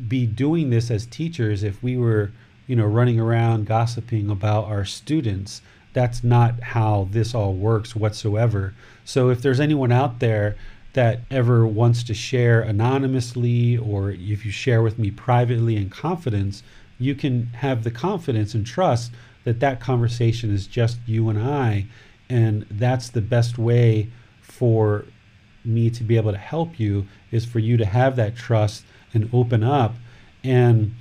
be doing this as teachers if we were, you know, running around gossiping about our students. That's not how this all works whatsoever. So if there's anyone out there that ever wants to share anonymously or if you share with me privately in confidence, you can have the confidence and trust that that conversation is just you and I. And that's the best way for me to be able to help you is for you to have that trust and open up. And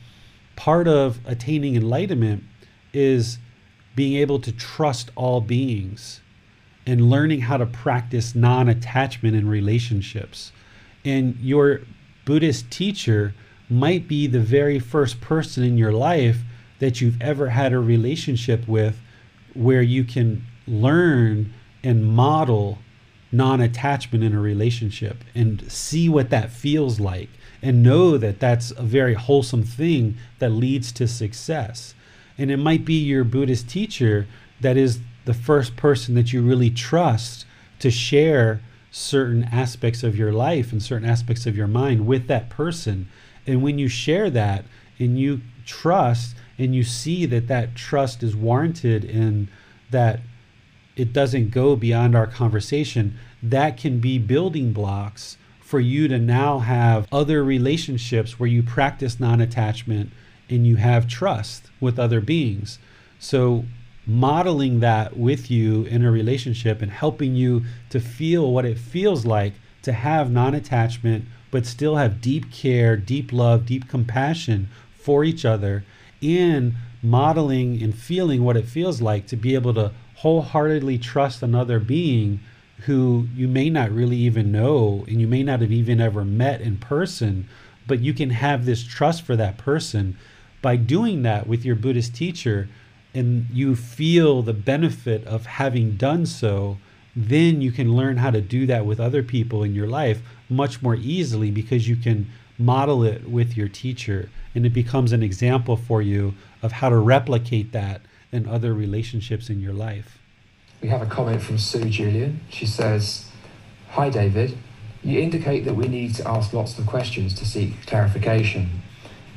part of attaining enlightenment is being able to trust all beings and learning how to practice non attachment in relationships. And your Buddhist teacher might be the very first person in your life that you've ever had a relationship with where you can learn and model non attachment in a relationship and see what that feels like and know that that's a very wholesome thing that leads to success. And it might be your Buddhist teacher that is the first person that you really trust to share certain aspects of your life and certain aspects of your mind with that person. And when you share that and you trust and you see that that trust is warranted and that it doesn't go beyond our conversation, that can be building blocks for you to now have other relationships where you practice non attachment and you have trust with other beings. So modeling that with you in a relationship and helping you to feel what it feels like to have non attachment, but still have deep care, deep love, deep compassion for each other, and modeling and feeling what it feels like to be able to wholeheartedly trust another being who you may not really even know and you may not have even ever met in person, but you can have this trust for that person by doing that with your Buddhist teacher and you feel the benefit of having done so, then you can learn how to do that with other people in your life much more easily because you can model it with your teacher and it becomes an example for you of how to replicate that in other relationships in your life. We have a comment from Sue Julian. She says, Hi David, you indicate that we need to ask lots of questions to seek clarification.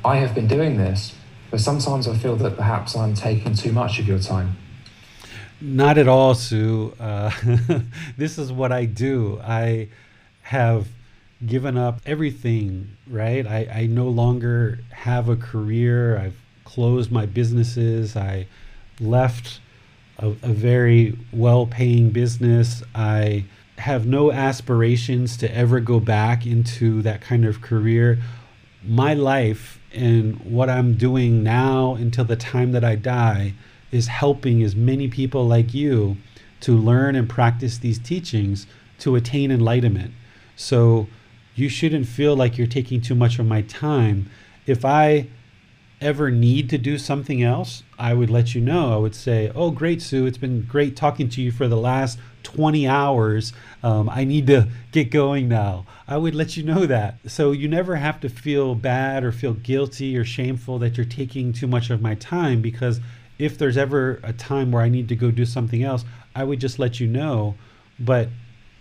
I have been doing this, but sometimes I feel that perhaps I'm taking too much of your time. Not at all, Sue. Uh, this is what I do. I have given up everything, right? I, I no longer have a career. I've closed my businesses. I left a, a very well paying business. I have no aspirations to ever go back into that kind of career. My life and what I'm doing now until the time that I die is helping as many people like you to learn and practice these teachings to attain enlightenment. So you shouldn't feel like you're taking too much of my time. If I ever need to do something else, I would let you know. I would say, Oh, great, Sue. It's been great talking to you for the last 20 hours. Um, I need to get going now. I would let you know that. So you never have to feel bad or feel guilty or shameful that you're taking too much of my time because if there's ever a time where I need to go do something else, I would just let you know. But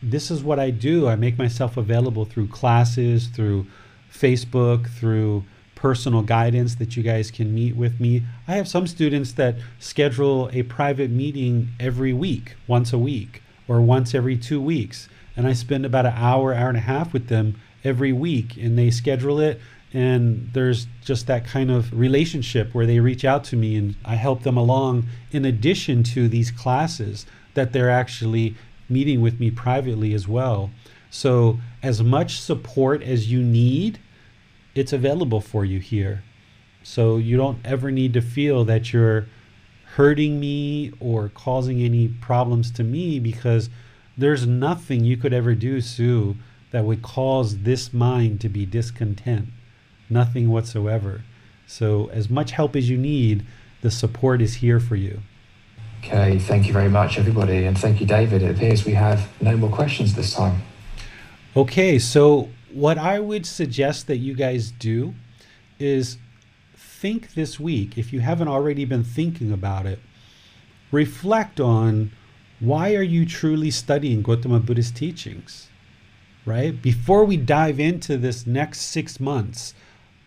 this is what I do. I make myself available through classes, through Facebook, through personal guidance that you guys can meet with me. I have some students that schedule a private meeting every week, once a week, or once every two weeks. And I spend about an hour, hour and a half with them every week, and they schedule it. And there's just that kind of relationship where they reach out to me and I help them along in addition to these classes that they're actually meeting with me privately as well. So, as much support as you need it's available for you here. So you don't ever need to feel that you're hurting me or causing any problems to me because there's nothing you could ever do, Sue, that would cause this mind to be discontent. Nothing whatsoever. So, as much help as you need, the support is here for you. Okay, thank you very much, everybody. And thank you, David. It appears we have no more questions this time. Okay, so what I would suggest that you guys do is think this week, if you haven't already been thinking about it, reflect on why are you truly studying Gautama Buddhist teachings? Right? Before we dive into this next six months,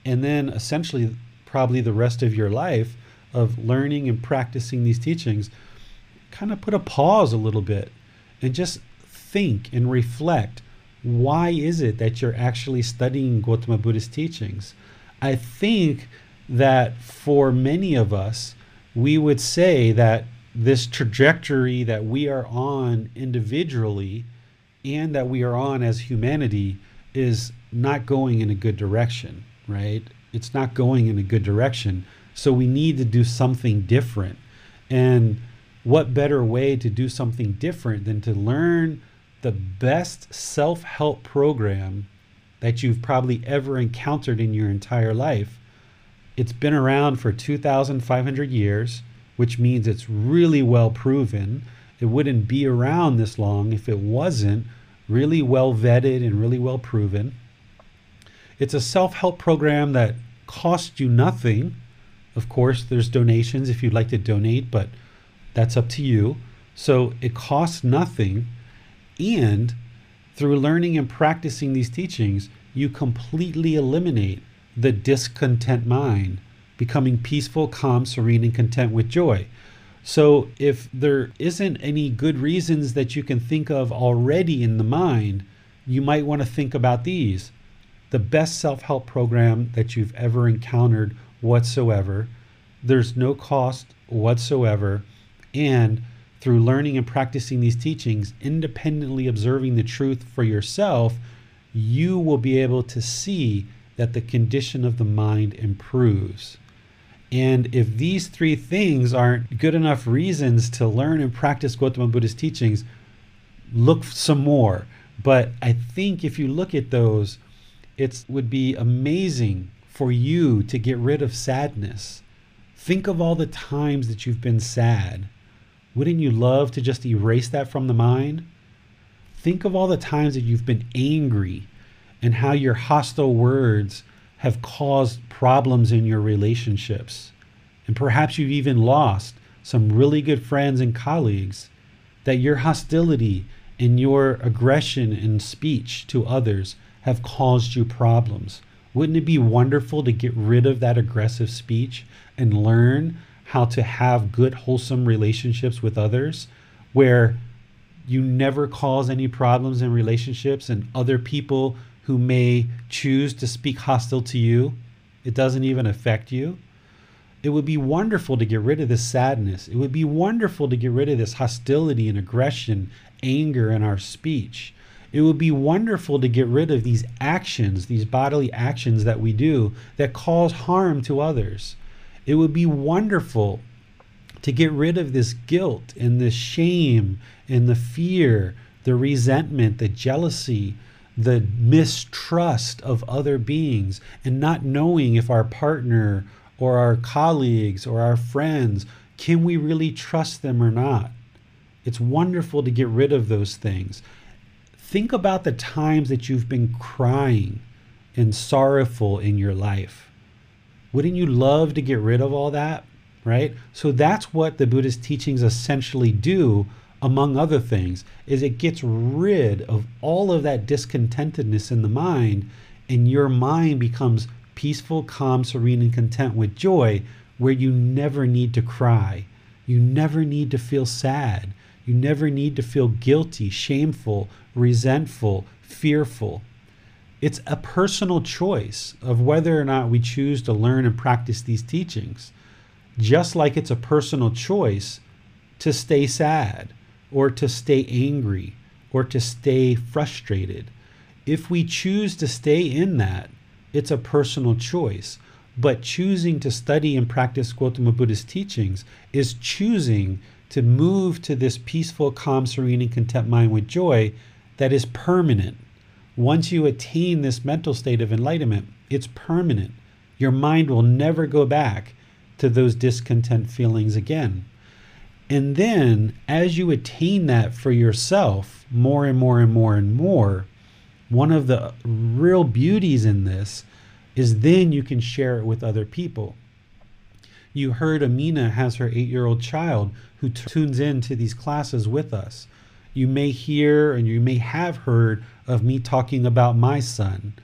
and then essentially probably the rest of your life of learning and practicing these teachings, kind of put a pause a little bit and just think and reflect why is it that you're actually studying Gautama Buddha's teachings? I think that for many of us, we would say that this trajectory that we are on individually and that we are on as humanity is not going in a good direction, right? It's not going in a good direction. So we need to do something different. And what better way to do something different than to learn the best self help program that you've probably ever encountered in your entire life. It's been around for 2,500 years, which means it's really well proven. it wouldn't be around this long if it wasn't really well vetted and really well proven. It's a self help program that costs you nothing. Of course, there's donations if you'd like to donate, but that's up to you. So it costs nothing. And through learning and practicing these teachings, you completely eliminate the discontent mind, becoming peaceful, calm, serene, and content with joy. So, if there isn't any good reasons that you can think of already in the mind, you might want to think about these. The best self help program that you've ever encountered whatsoever. There's no cost whatsoever. And through learning and practicing these teachings, independently observing the truth for yourself, you will be able to see that the condition of the mind improves. And if these three things aren't good enough reasons to learn and practice Gautama Buddha's teachings, look some more. But I think if you look at those, it would be amazing for you to get rid of sadness. Think of all the times that you've been sad. Wouldn't you love to just erase that from the mind? Think of all the times that you've been angry and how your hostile words have caused problems in your relationships. And perhaps you've even lost some really good friends and colleagues that your hostility and your aggression in speech to others have caused you problems. Wouldn't it be wonderful to get rid of that aggressive speech and learn how to have good, wholesome relationships with others where you never cause any problems in relationships and other people who may choose to speak hostile to you, it doesn't even affect you. It would be wonderful to get rid of this sadness. It would be wonderful to get rid of this hostility and aggression, anger in our speech. It would be wonderful to get rid of these actions, these bodily actions that we do that cause harm to others. It would be wonderful to get rid of this guilt and the shame and the fear, the resentment, the jealousy, the mistrust of other beings, and not knowing if our partner or our colleagues or our friends can we really trust them or not. It's wonderful to get rid of those things. Think about the times that you've been crying and sorrowful in your life. Wouldn't you love to get rid of all that? Right? So that's what the Buddhist teachings essentially do, among other things, is it gets rid of all of that discontentedness in the mind, and your mind becomes peaceful, calm, serene, and content with joy, where you never need to cry. You never need to feel sad. You never need to feel guilty, shameful, resentful, fearful. It's a personal choice of whether or not we choose to learn and practice these teachings, just like it's a personal choice to stay sad or to stay angry or to stay frustrated. If we choose to stay in that, it's a personal choice. But choosing to study and practice Gautama Buddha's teachings is choosing to move to this peaceful, calm, serene, and content mind with joy that is permanent once you attain this mental state of enlightenment, it's permanent. Your mind will never go back to those discontent feelings again. And then, as you attain that for yourself more and more and more and more, one of the real beauties in this is then you can share it with other people. You heard Amina has her eight year old child who t- tunes in to these classes with us. You may hear and you may have heard of me talking about my son.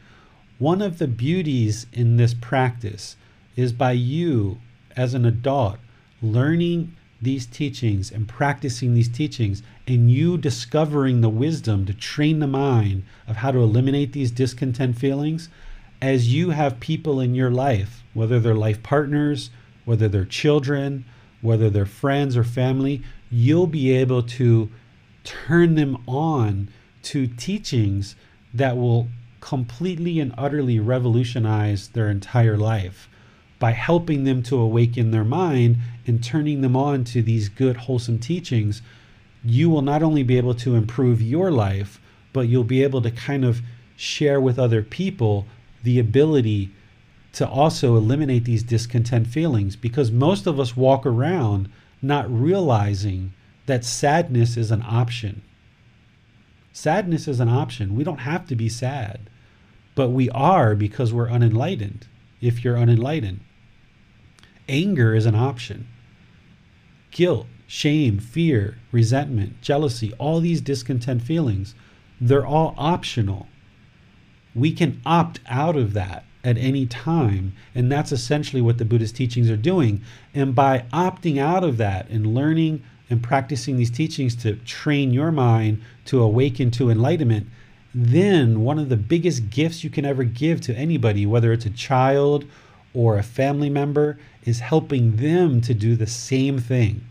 One of the beauties in this practice is by you, as an adult, learning these teachings and practicing these teachings, and you discovering the wisdom to train the mind of how to eliminate these discontent feelings, as you have people in your life, whether they're life partners, whether they're children, whether they're friends or family, you'll be able to turn them on to teachings that will completely and utterly revolutionize their entire life by helping them to awaken their mind and turning them on to these good, wholesome teachings. You will not only be able to improve your life, but you'll be able to kind of share with other people the ability to also eliminate these discontent feelings because most of us walk around not realizing that sadness is an option. Sadness is an option. We don't have to be sad, but we are because we're unenlightened, if you're unenlightened. Anger is an option. Guilt, shame, fear, resentment, jealousy, all these discontent feelings, they're all optional. We can opt out of that at any time. And that's essentially what the Buddhist teachings are doing. And by opting out of that and learning and practicing these teachings to train your mind to awaken to enlightenment, then one of the biggest gifts you can ever give to anybody, whether it's a child or a family member, is helping them to do the same thing.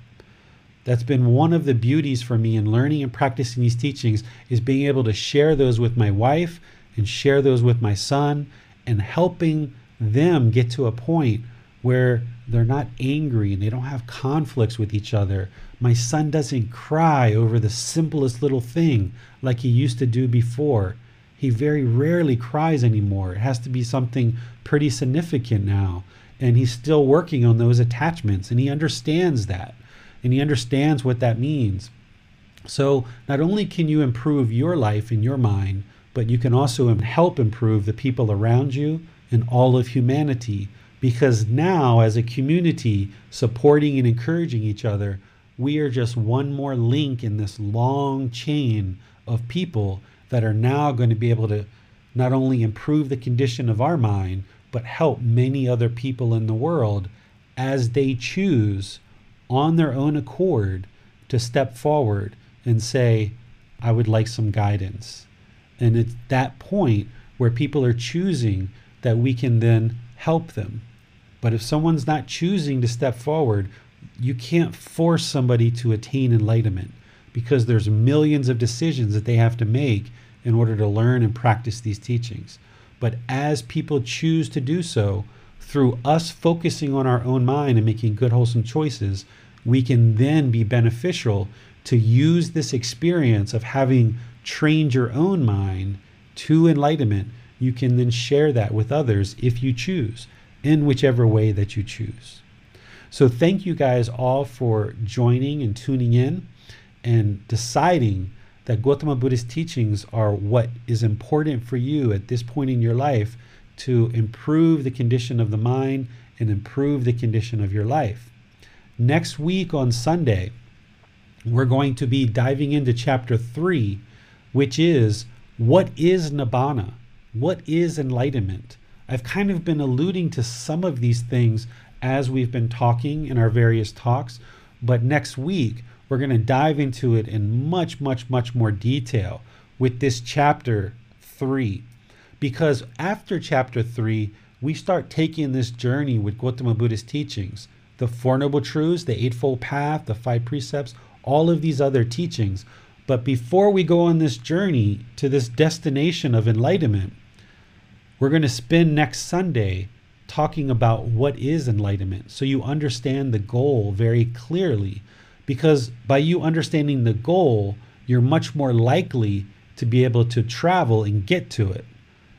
That's been one of the beauties for me in learning and practicing these teachings is being able to share those with my wife and share those with my son and helping them get to a point where they're not angry and they don't have conflicts with each other. My son doesn't cry over the simplest little thing like he used to do before. He very rarely cries anymore. It has to be something pretty significant now. And he's still working on those attachments and he understands that. And he understands what that means. So, not only can you improve your life and your mind, but you can also help improve the people around you and all of humanity because now, as a community, supporting and encouraging each other, we are just one more link in this long chain of people that are now going to be able to not only improve the condition of our mind, but help many other people in the world as they choose on their own accord to step forward and say, I would like some guidance. And it's that point where people are choosing that we can then help them. But if someone's not choosing to step forward, you can't force somebody to attain enlightenment because there's millions of decisions that they have to make in order to learn and practice these teachings. But as people choose to do so, through us focusing on our own mind and making good, wholesome choices, we can then be beneficial to use this experience of having trained your own mind to enlightenment, you can then share that with others if you choose, in whichever way that you choose. So, thank you guys all for joining and tuning in and deciding that Gautama Buddha's teachings are what is important for you at this point in your life to improve the condition of the mind and improve the condition of your life. Next week on Sunday, we're going to be diving into chapter 3 which is what is nibbana? What is enlightenment? I've kind of been alluding to some of these things as we've been talking in our various talks, but next week we're going to dive into it in much, much, much more detail with this chapter three. Because after chapter three, we start taking this journey with Gautama Buddha's teachings, the Four Noble Truths, the Eightfold Path, the Five Precepts, all of these other teachings but before we go on this journey to this destination of enlightenment, we're going to spend next Sunday talking about what is enlightenment so you understand the goal very clearly. Because by you understanding the goal, you're much more likely to be able to travel and get to it.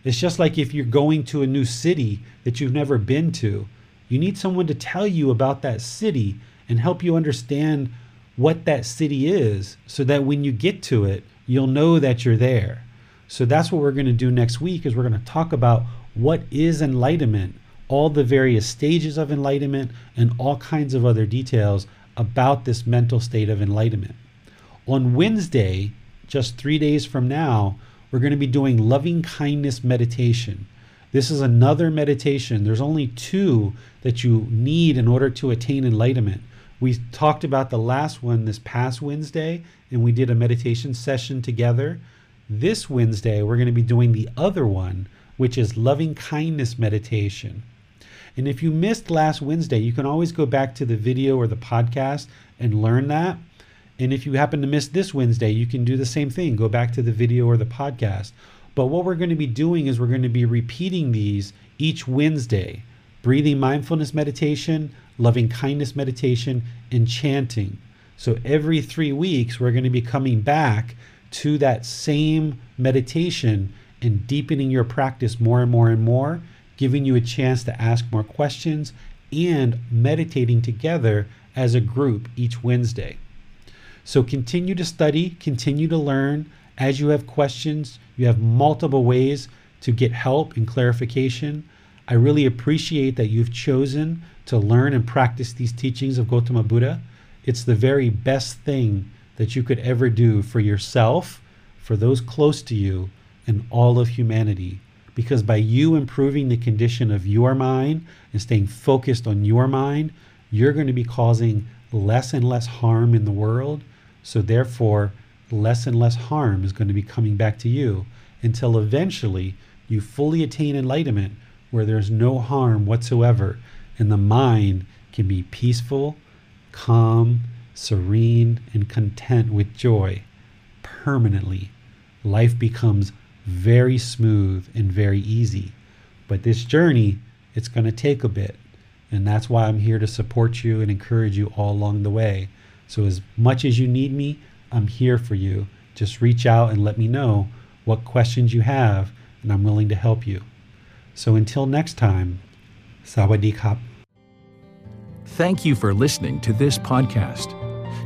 It's just like if you're going to a new city that you've never been to, you need someone to tell you about that city and help you understand what that city is so that when you get to it, you'll know that you're there. So that's what we're going to do next week is we're going to talk about what is enlightenment, all the various stages of enlightenment and all kinds of other details about this mental state of enlightenment. On Wednesday, just 3 days from now, we're going to be doing loving kindness meditation. This is another meditation. There's only two that you need in order to attain enlightenment. We talked about the last one this past Wednesday, and we did a meditation session together. This Wednesday, we're going to be doing the other one, which is loving kindness meditation. And if you missed last Wednesday, you can always go back to the video or the podcast and learn that. And if you happen to miss this Wednesday, you can do the same thing go back to the video or the podcast. But what we're going to be doing is we're going to be repeating these each Wednesday breathing mindfulness meditation, loving kindness meditation, and chanting. So every three weeks, we're going to be coming back to that same meditation and deepening your practice more and more and more, giving you a chance to ask more questions and meditating together as a group each Wednesday. So continue to study, continue to learn. As you have questions, you have multiple ways to get help and clarification. I really appreciate that you've chosen to learn and practice these teachings of Gautama Buddha. It's the very best thing that you could ever do for yourself, for those close to you, and all of humanity. Because by you improving the condition of your mind and staying focused on your mind, you're going to be causing less and less harm in the world. So, therefore, less and less harm is going to be coming back to you until eventually you fully attain enlightenment where there's no harm whatsoever and the mind can be peaceful, calm, serene, and content with joy permanently. Life becomes very smooth and very easy. But this journey, it's going to take a bit. And that's why I'm here to support you and encourage you all along the way. So, as much as you need me, I'm here for you. Just reach out and let me know what questions you have, and I'm willing to help you. So, until next time, Sawadee Kap. Thank you for listening to this podcast.